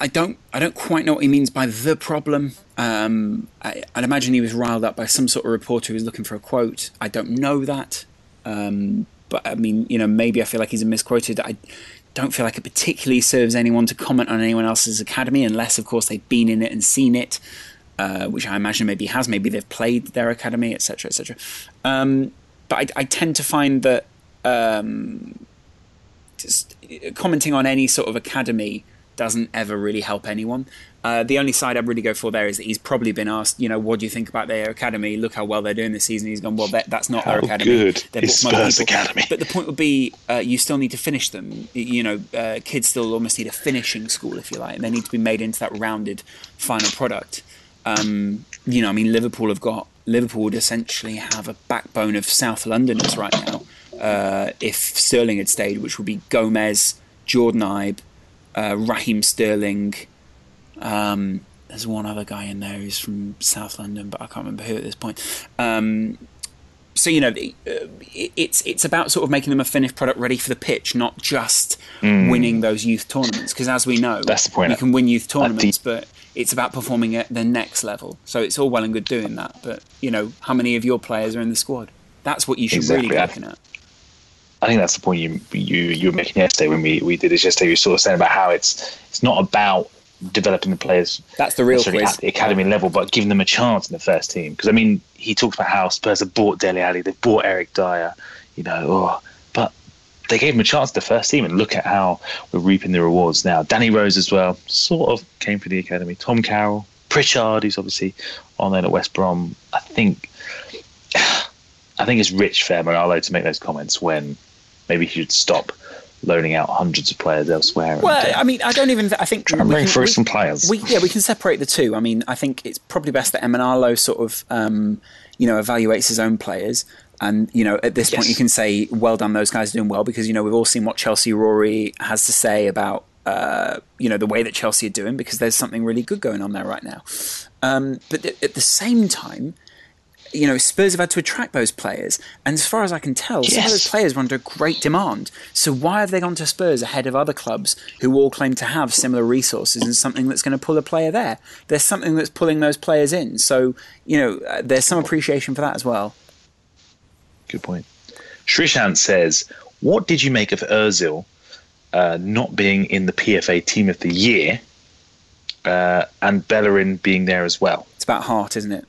I don't, I don't quite know what he means by the problem. Um, I, I'd imagine he was riled up by some sort of reporter who was looking for a quote. I don't know that, um, but I mean, you know, maybe I feel like he's misquoted. I don't feel like it particularly serves anyone to comment on anyone else's academy, unless, of course, they've been in it and seen it. Uh, which I imagine maybe has. Maybe they've played their academy, etc., etc. Um, but I, I tend to find that um, commenting on any sort of academy doesn't ever really help anyone. Uh, the only side I'd really go for there is that he's probably been asked, you know, what do you think about their academy? Look how well they're doing this season. He's gone, well, that, that's not their How academy. good is bought some other Spurs academy? But the point would be, uh, you still need to finish them. You know, uh, kids still almost need a finishing school, if you like, and they need to be made into that rounded final product. Um, you know, I mean, Liverpool have got Liverpool would essentially have a backbone of South Londoners right now. Uh, if Sterling had stayed, which would be Gomez, Jordan Ibe, uh, Raheem Sterling. Um, there's one other guy in there who's from South London, but I can't remember who at this point. Um, so you know, uh, it- it's it's about sort of making them a finished product ready for the pitch, not just winning those youth tournaments. Because as we know, Mm. That's the point. You can win youth tournaments, but it's about performing at the next level. So it's all well and good doing that, but you know, how many of your players are in the squad? That's what you should really be looking at. I think that's the point you you you were making yesterday when we, we did this yesterday. You were sort of saying about how it's it's not about developing the players. That's the real quiz. at the academy level, but giving them a chance in the first team. Because I mean, he talks about how Spurs have bought Dele Alli, they've bought Eric Dier, you know, oh, but they gave him a chance the first team, and look at how we're reaping the rewards now. Danny Rose as well, sort of came through the academy. Tom Carroll, Pritchard, who's obviously on there at West Brom. I think. I think it's rich for Moralo to make those comments when maybe he should stop loaning out hundreds of players elsewhere. and, Well, uh, I mean, I don't even. I think Try and we bring can- through we- some players. We, yeah, we can separate the two. I mean, I think it's probably best that Emenalo sort of, um, you know, evaluates his own players. And you know, at this point, you can say, "Well done, those guys are doing well," because you know we've all seen what Chelsea Rory has to say about, uh, you know, the way that Chelsea are doing, because there's something really good going on there right now. Um, but th- at the same time, you know, Spurs have had to attract those players, and as far as I can tell, some of those players were under great demand. So why have they gone to Spurs ahead of other clubs who all claim to have similar resources and something that's going to pull a player there? There's something that's pulling those players in. So you know, uh, there's some appreciation for that as well. Good point. Shrishant says, "What did you make of Özil uh, not being in the PFA Team of the Year uh, and Bellerin being there as well? It's about heart, isn't it?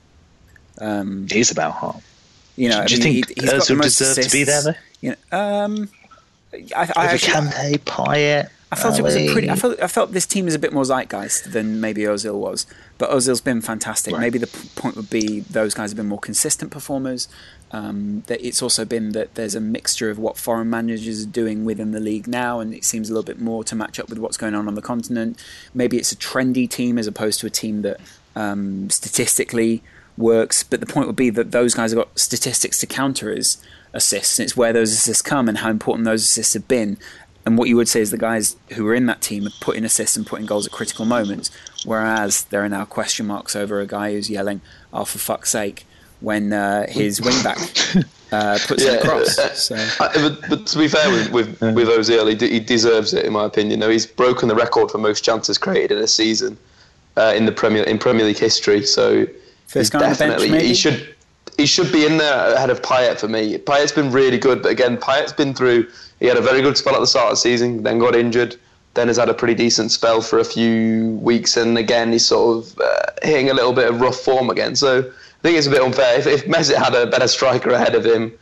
Um, is about heart. you know, Do I you mean, think he, has got the Özil most deserved to be there, though? You know, um, I, I, actually- Kante, Payet. I felt it was a pretty. I felt I felt this team is a bit more zeitgeist than maybe Ozil was, but Ozil's been fantastic. Right. Maybe the p- point would be those guys have been more consistent performers. Um, that it's also been that there's a mixture of what foreign managers are doing within the league now, and it seems a little bit more to match up with what's going on on the continent. Maybe it's a trendy team as opposed to a team that um, statistically works. But the point would be that those guys have got statistics to counter as assists, and it's where those assists come and how important those assists have been. And what you would say is the guys who were in that team have put in assists and put in goals at critical moments, whereas there are now question marks over a guy who's yelling, "Oh, for fuck's sake!" when uh, his wingback uh, puts it across. So but, but to be fair with with, with Ozil, he, d- he deserves it in my opinion. Though he's broken the record for most chances created in a season uh, in the Premier in Premier League history. So First guy on the bench, definitely maybe? he should he should be in there ahead of Payet for me. Payet's been really good, but again, Payet's been through. He had a very good spell at the start of the season, then got injured, then has had a pretty decent spell for a few weeks, and again he's sort of uh, hitting a little bit of rough form again. So I think it's a bit unfair. If, if Mesut had a better striker ahead of him,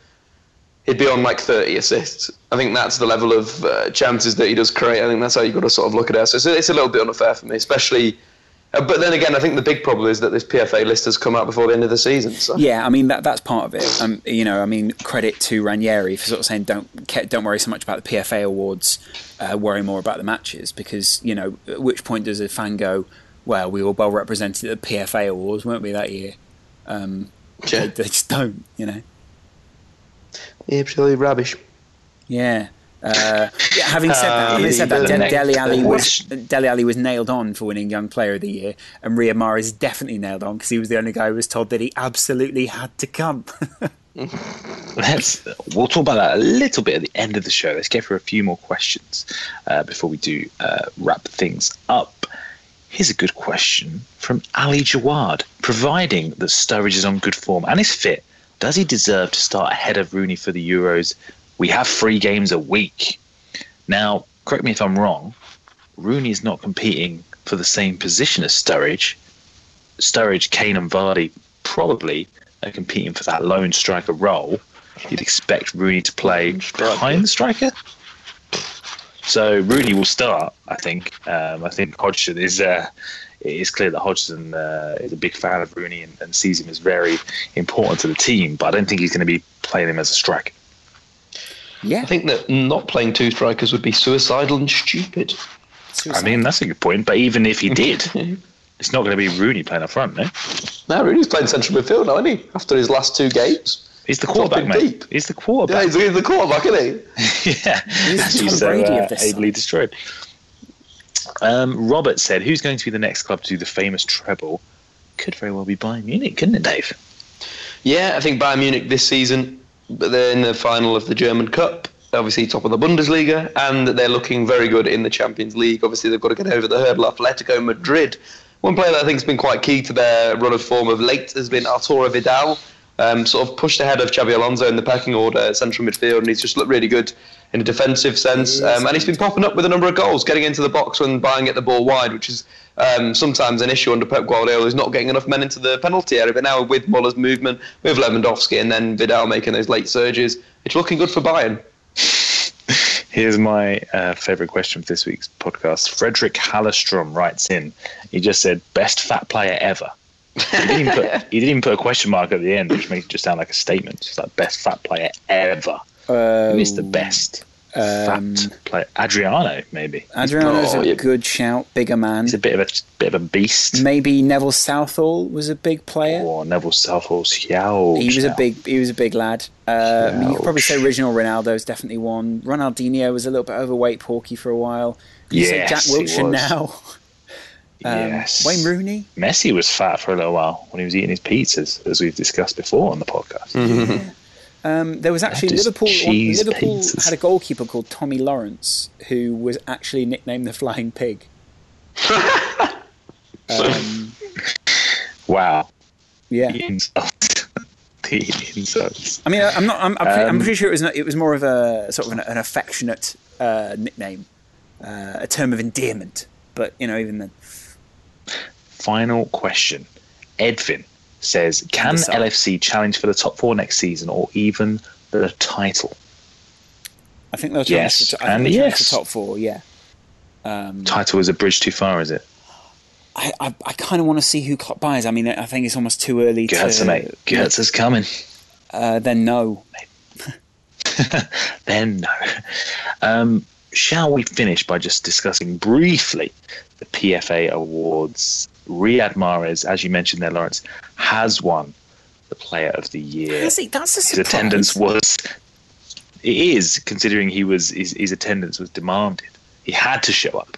he'd be on like 30 assists. I think that's the level of uh, chances that he does create. I think that's how you've got to sort of look at it. So it's, it's a little bit unfair for me, especially. Uh, but then again, I think the big problem is that this PFA list has come out before the end of the season. So. Yeah, I mean that that's part of it. Um, you know, I mean credit to Ranieri for sort of saying don't don't worry so much about the PFA awards, uh, worry more about the matches because you know at which point does a fan go, well, we were well represented at the PFA awards, weren't we that year? Um, Yeah. they, they just don't, you know. Absolutely rubbish. Yeah. Uh, yeah, having said that, having Um, said that, De- Dele Alli was. Dele Alli was nailed on for winning Young Player of the Year, and Riyad Mahrez is definitely nailed on because he was the only guy who was told that he absolutely had to come. Let's we'll talk about that a little bit at the end of the show. Let's get through a few more questions uh, before we do uh, wrap things up. Here's a good question from Ali Jawad. Providing that Sturridge is on good form and is fit, does he deserve to start ahead of Rooney for the Euros? We have three games a week. Now, correct me if I'm wrong. Rooney is not competing for the same position as Sturridge. Sturridge, Kane, and Vardy probably are competing for that lone striker role. You'd expect Rooney to play behind the striker. So Rooney will start. I think. Um, I think Hodgson is. Uh, it is clear that Hodgson uh, is a big fan of Rooney and, and sees him as very important to the team. But I don't think he's going to be playing him as a striker. Yeah, I think that not playing two strikers would be suicidal and stupid. I mean, that's a good point. But even if he did, it's not going to be Rooney playing up front. No, No, Rooney's playing central midfield now, isn't he? After his last two games. he's the quarterback, mate. deep. He's the Yeah, quarterback. he's, he's the quarterback, isn't he? yeah, He's the so, Brady uh, of this ably side. destroyed. Um, Robert said, "Who's going to be the next club to do the famous treble?" Could very well be Bayern Munich, couldn't it, Dave? Yeah, I think Bayern Munich this season, but they're in the final of the German Cup, obviously top of the Bundesliga, and they're looking very good in the Champions League. Obviously, they've got to get over the hurdle. Atletico Madrid. One player that I think has been quite key to their run of form of late has been Arturo Vidal. Um, sort of pushed ahead of Xabi Alonso in the pecking order at central midfield, and he's just looked really good in a defensive sense. Um, and he's been popping up with a number of goals, getting into the box when Bayern get the ball wide, which is um, sometimes an issue under Pep Guardiola. He's not getting enough men into the penalty area. But now with Muller's movement, with Lewandowski, and then Vidal making those late surges, it's looking good for Bayern. Here's my uh, favourite question for this week's podcast. Frederick Hallestrom writes in. He just said, "Best fat player ever." He didn't, even put, he didn't even put a question mark at the end, which makes it just sound like a statement. It's like best fat player ever. Who is the best Um, fat player? Adriano, maybe. Adriano's Oh, a yeah. good shout, bigger man. He's a bit of a bit of a beast. Maybe Neville Southall was a big player. Or Neville Southall's Xiao. He was a big, he was a big lad. Uh, you could probably say Ouch. original Ronaldo's definitely one. Ronaldinho was a little bit overweight, porky for a while. You say Jack he Wilshere now. Um, yes. Wayne Rooney. Messi was fat for a little while when he was eating his pizzas, as we've discussed before on the podcast. Um, there was actually That is Liverpool. Liverpool pizzas. had a goalkeeper called Tommy Lawrence, who was actually nicknamed the Flying Pig. um, Wow. yeah, The insult. the insult. I mean, I'm not. I'm, I'm, pretty, I'm Um, pretty sure it was. Not, it was more of a sort of an, an affectionate uh, nickname, uh, a term of endearment. But you know, even then, Final question. Edvin says, can LFC challenge for the top four next season or even the title? I think they'll challenge Yes, think and yes. for top four. Yeah. Um, Title is a bridge too far, is it? I, I, I kind of want to see who Klopp buys. I mean, I think it's almost too early Götze, to. mate. Götze is coming. Uh, then no. then no. Um, shall we finish by just discussing briefly the PFA awards? Riyad Mahrez, as you mentioned there, Lawrence, has won the Player of the Year. Has he? That's a His attendance was. It is considering he was his, his attendance was demanded. He had to show up.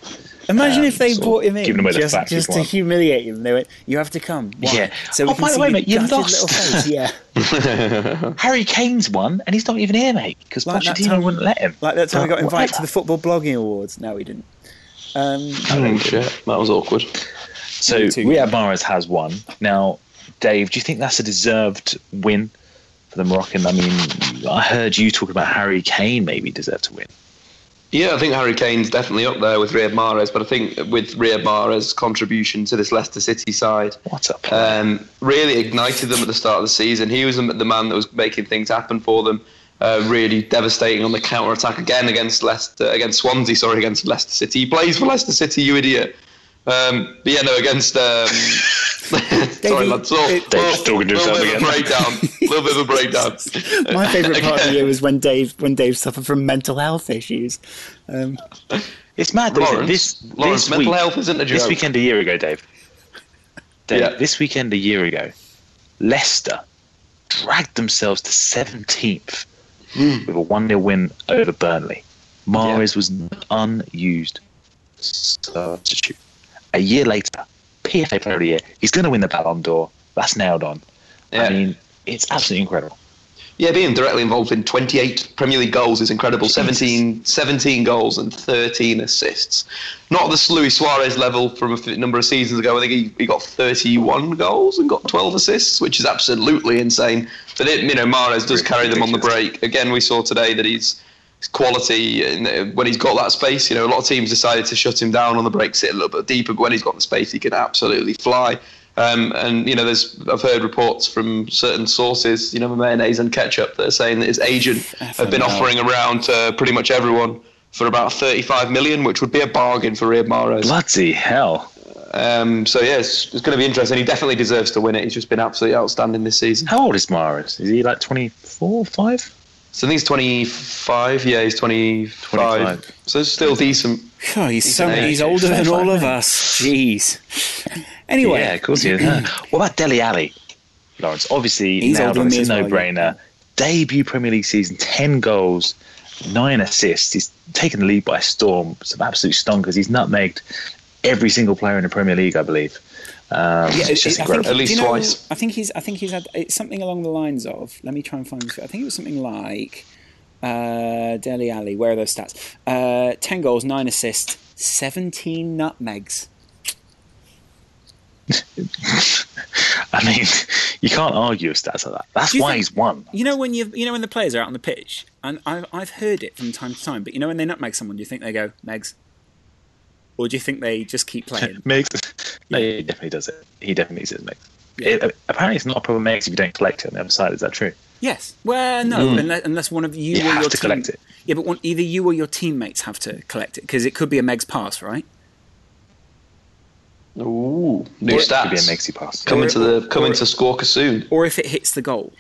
Imagine um, if they sort brought him in giving away just, just to humiliate him. They went, "You have to come." Why? Yeah. So Oh, by the way, mate, you gutted lost. Little face. Yeah. Harry Kane's won, and he's not even here, mate, because Like Pochettino time- wouldn't let him. Like that time we got But invited to the football blogging awards. No, we didn't. Um, Oh, shit. That was awkward. So Me too. Riyad Mahrez has won. Now, Dave, do you think that's a deserved win for the Moroccan? I mean, I heard you talk about Harry Kane maybe deserved to win. Yeah, I think Harry Kane's definitely up there with Riyad Mahrez, but I think with Riyad Mahrez's contribution to this Leicester City side, What a um, really ignited them at the start of the season. He was the the man that was making things happen for them. Uh, really devastating on the counter attack again against Leicester, against Swansea. Sorry, against Leicester City. He plays for Leicester City. You idiot. Um, but yeah, no, against. Um, sorry, lads. So, it- Dave's talking to little himself bit a again. breakdown. A little bit of a breakdown. My favourite part of the year was when Dave when Dave suffered from mental health issues. Um, It's mad. though, isn't it? This Lawrence, this mental week, health isn't a joke. This weekend a year ago, Dave. Dave, Yeah. this weekend a year ago, Leicester dragged themselves to 17th Hmm. with a 1 0 win over Burnley. Mahrez was an unused substitute. A year later, PFA Player of the Year. He's going to win the Ballon d'Or. That's nailed on. Yeah. I mean, it's absolutely incredible. Yeah, being directly involved in 28 Premier League goals is incredible. 17, 17 goals and 13 assists. Not the Luis Suarez level from a number of seasons ago. I think he, he got 31 goals and got 12 assists, which is absolutely insane. But it, you know, Mahrez does carry them on the break. Again, we saw today that he's quality in, when he's got that space. You know, a lot of teams decided to shut him down on the break, sit a little bit deeper. But when he's got the space, he can absolutely fly. Um, and you know, there's I've heard reports from certain sources, you know, mayonnaise and ketchup, that are saying that his agent have been offering around to pretty much everyone for about 35 million, which would be a bargain for Riyad Mahrez. Bloody hell. Um, so yeah, it's, it's going to be interesting. He definitely deserves to win it. He's just been absolutely outstanding this season. How old is Mahrez? Is he like 24, 5? So I think he's 25. Yeah, he's 25. 25. So it's still decent. oh, he's so an he's older than all of us. Jeez. Anyway, Yeah, of course he is. what about Dele Alli, Lawrence? Obviously, He's now older than it's a well, no-brainer. Debut Premier League season, ten goals, nine assists. He's taken the lead by storm. Some absolute stonkers. He's nutmegged every single player in the Premier League, I believe. Um, Yeah, it's just I incredible. think, At least you know, twice. I think he's. I think he's had. It's something along the lines of. Let me try and find this. I think it was something like. Uh, Dele Alli. Where are those stats? Uh, Ten goals, nine assists, seventeen nutmegs. I mean, you can't argue with stats like that. That's why think- he's won. You know when you you know when the players are out on the pitch, and I've I've heard it from time to time. But you know when they nutmeg someone, do you think they go megs, or do you think they just keep playing? Megs. No, he definitely does it. He definitely says Megs. It- apparently, it's not a problem Megs if you don't collect it on the other side. Is that true? yes. Well, no, mm. unless, unless one of you, You or have your to team, collect it. Yeah, but one, either you or your teammates have to collect it because it could be a megs pass, right? Ooh, new Or- stats. Could be a Megsy pass. Coming to the coming or- to Squawka soon. Or if it hits the goal.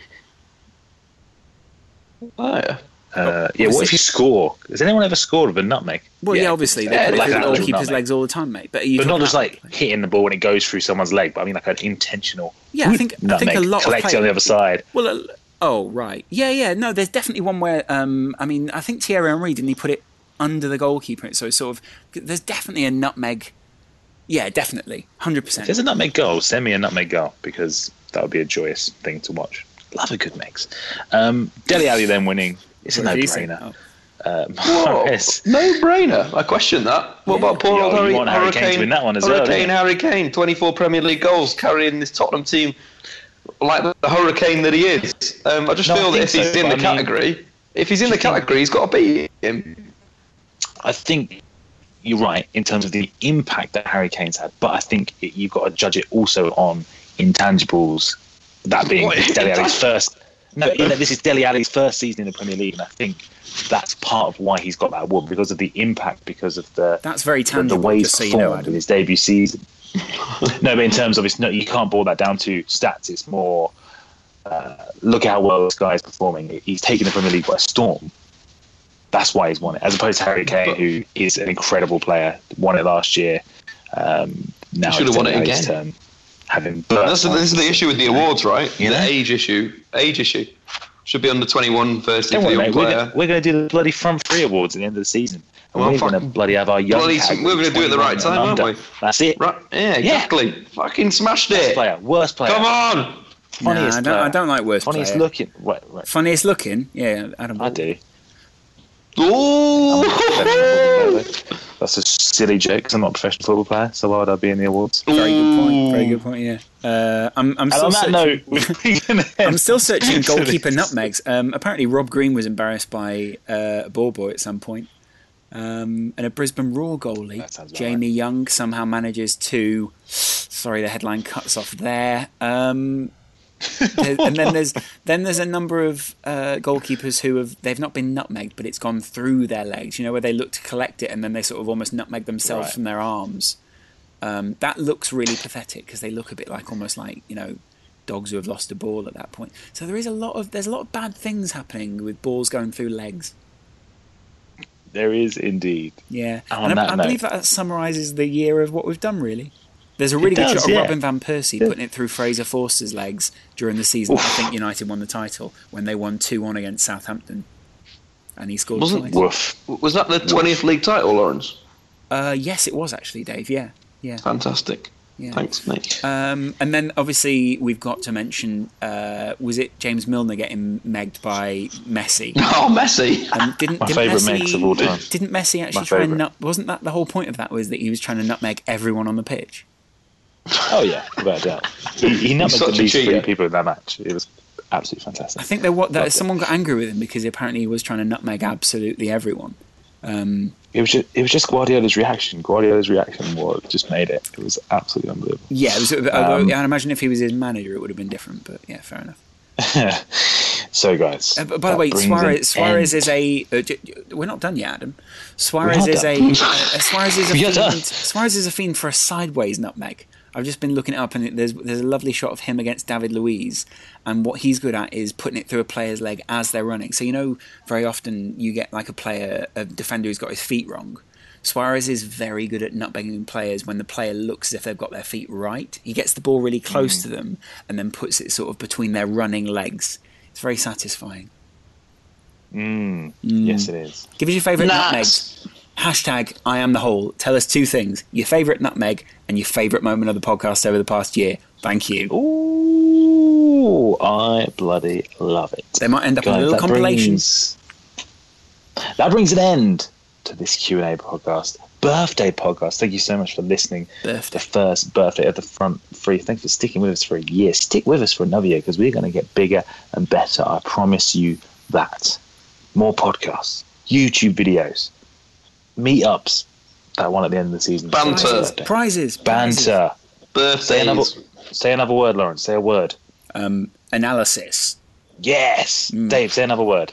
Oh, yeah. Uh, yeah, what if you score? Has anyone ever scored with a nutmeg? Well, yeah, Yeah. obviously they Yeah, like the actual goalkeeper's legs all the time, mate. But, But not just like hitting the ball when it goes through someone's leg, but I mean like an intentional. Yeah, I think- I think a lot of collect on the other side. Well, uh, oh right, yeah, yeah. No, there's definitely one where um, I mean, I think Thierry Henry didn't he put it under the goalkeeper? So sort of there's definitely a nutmeg. Yeah, definitely, hundred If there's a nutmeg goal, send me a nutmeg goal because that would be a joyous thing to watch. Love a good mix. Um, Dele Alli then winning. It's a What did he say? no-brainer. Uh, no brainer. I question that. What about poor old you Harry, want Harry Kane to Hurricane? win that one as Hurricane don't? Harry Kane, 24 Premier League goals, carrying this Tottenham team like the hurricane that he is. Um, I just No, I feel that think if he's in the but I mean- category, if he's in the Do you think- category, he's got to beat him. I think you're right in terms of the impact that Harry Kane's had, but I think it, you've got to judge it also on intangibles. That being What, Dele Alli's first. No, you know, this is Dele Alli's first season in the Premier League, and I think that's part of why he's got that award because of the impact, because of the That's very the, the way he's just so you know, in his debut season. no, but in terms of it's no, you can't boil that down to stats. It's more uh, look at how well this guy is performing. He's taken the Premier League by storm. That's why he's won it, as opposed to Harry Kane, who is an incredible player, won it last year. Um, now He should have won it again. Turn, having That's the, this is the issue with the awards, right? You the know? age issue. Age issue. Should be under 21 first Don't for worry, the mate. young We're player. gonna, we're going to do the bloody front three awards at the end of the season. And Well, we're going to bloody have our young. bloody- we're gonna do it at the right time, aren't we? That's it. Right? Yeah, exactly. Fucking smashed Best it. player, worst player. Come on. Nah, Funniest I, don't, player. I don't like worst Funniest player. looking. Right, right. Funniest looking, yeah, Adam. I do. Ooh. That's a silly joke 'cause I'm not a professional football player, so why would I be in the awards? Very good point. Very good point. Yeah. Uh, I'm, I'm And still on that searching. note, I'm still searching goalkeeper nutmegs. Um, apparently, Rob Green was embarrassed by uh, a ball boy at some point. Um, and a Brisbane Roar goalie, That sounds about Jamie Young, somehow manages to. Sorry, the headline cuts off there. Um, there- and then there's then there's a number of uh, goalkeepers who have they've not been nutmegged, but it's gone through their legs. You know where they look to collect it and then they sort of almost nutmeg themselves Right. from their arms. Um, that looks really pathetic because they look a bit like almost like you know dogs who have lost a ball at that point. So there is a lot of there's a lot of bad things happening with balls going through legs. There is indeed. Yeah, and I, I believe that summarises the year of what we've done. Really, there's a really good does, shot of yeah. Robin van Persie putting it through Fraser Forster's legs during the season. I think United won the title when they won two one against Southampton, and he scored Wasn't- Woof. Was that the 20th league title, Lawrence? Uh, yes, it was actually Dave. Yeah, yeah. Fantastic. Yeah. Thanks, mate. Um, and then obviously we've got to mention uh, was it James Milner getting megged by Messi? oh, Messi. Um, didn't, My didn't favourite Messi, Megs of all time. Didn't Messi actually My try and nut? Wasn't that the whole point of that? Was that he was trying to nutmeg everyone on the pitch? Oh yeah, without a doubt. He, he nutmegged at least three people in that match. It was absolutely fantastic. I think there what that someone got angry with him because apparently he was trying to nutmeg absolutely everyone. Um, It was just, it was just Guardiola's reaction. Guardiola's reaction was just made it. It was absolutely unbelievable. yeah, it was, Um, although, I'd imagine if he was his manager, it would have been different. But yeah, fair enough. so guys, Uh, but by the way, brings Suarez, Suarez is a. Uh, j- j- we're not done yet, Adam. Suarez is a. done. Uh, Suarez is a We are done. fiend. Suarez is a fiend for a sideways nutmeg. I've just been looking it up, and it- there's there's a lovely shot of him against David Luiz, and what he's good at is putting it through a player's leg as they're running. So you know, very often you get like a player, a defender who's got his feet wrong. Suarez is very good at nutmegging players when the player looks as if they've got their feet right. He gets the ball really close Mm. to them and then puts it sort of between their running legs. It's very satisfying. Mm, Yes, it is. Give us your favourite Nuts. Hashtag I am the whole. Tell us two things: your favourite nutmeg and your favourite moment of the podcast over the past year. Thank you. Ooh, I bloody love it. They might end up in a Guys, little that compilation. brings- that brings an end to this Q and A podcast, birthday podcast. Thank you so much for listening. Birthday. The first birthday of the front free. Thanks for sticking with us for a year. Stick with us for another year because we're going to get bigger and better. I promise you that. More podcasts, YouTube videos, meetups. That one at the end of the season. Banter. Prizes. prizes. Banter. Say another, say another word, Lawrence. Say a word. Um, analysis. Yes. Mm. Dave, say another word.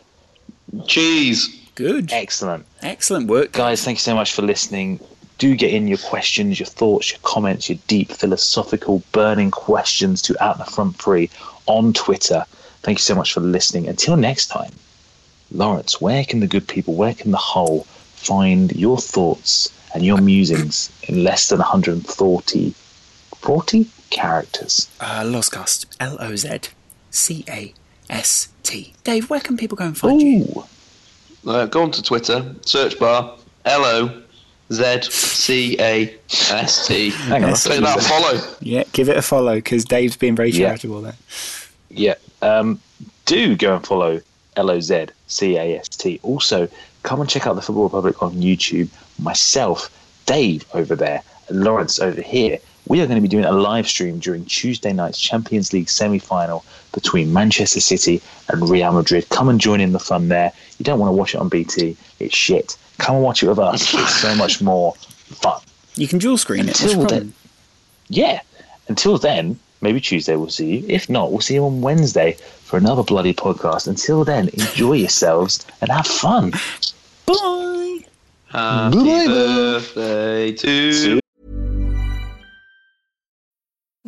Cheese. Good. Excellent. Excellent work. Guys, thank you so much for listening. Do get in your questions, your thoughts, your comments, your deep philosophical, burning questions to Out the Front Free on Twitter. Thank you so much for listening. Until next time, Lawrence, where can the good people, where can the whole find your thoughts and your musings in less than 140 40 characters? Uh, Lozcast. L O Z C A S T. Dave, where can people go and find you? Uh, go on to Twitter, search bar L O Z C A S T. Hang on, Click that follow. Yeah, give it a follow because Dave's being very Yeah. charitable there. Yeah. Um, do go and follow L O Z C A S T. Also, come and check out the Football Republic on YouTube. Myself, Dave over there, and Lawrence over here. We are going to be doing a live stream during Tuesday night's Champions League semi final between Manchester City and Real Madrid. Come and join in the fun there. You don't want to watch it on BT, it's shit. Come and watch it with us. It's so much more fun. You can dual screen it. Until then, yeah. Until then, maybe Tuesday we'll see you. If not, we'll see you on Wednesday for another bloody podcast. Until then, enjoy yourselves and have fun. Bye. Happy Bye-bye. birthday to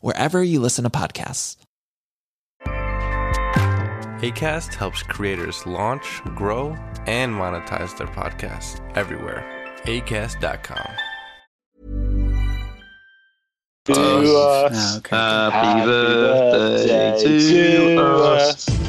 wherever you listen to podcasts. ACAST helps creators launch, grow, and monetize their podcasts everywhere. ACAST.com. To us. Oh, okay. Happy, Happy birthday, birthday to to us.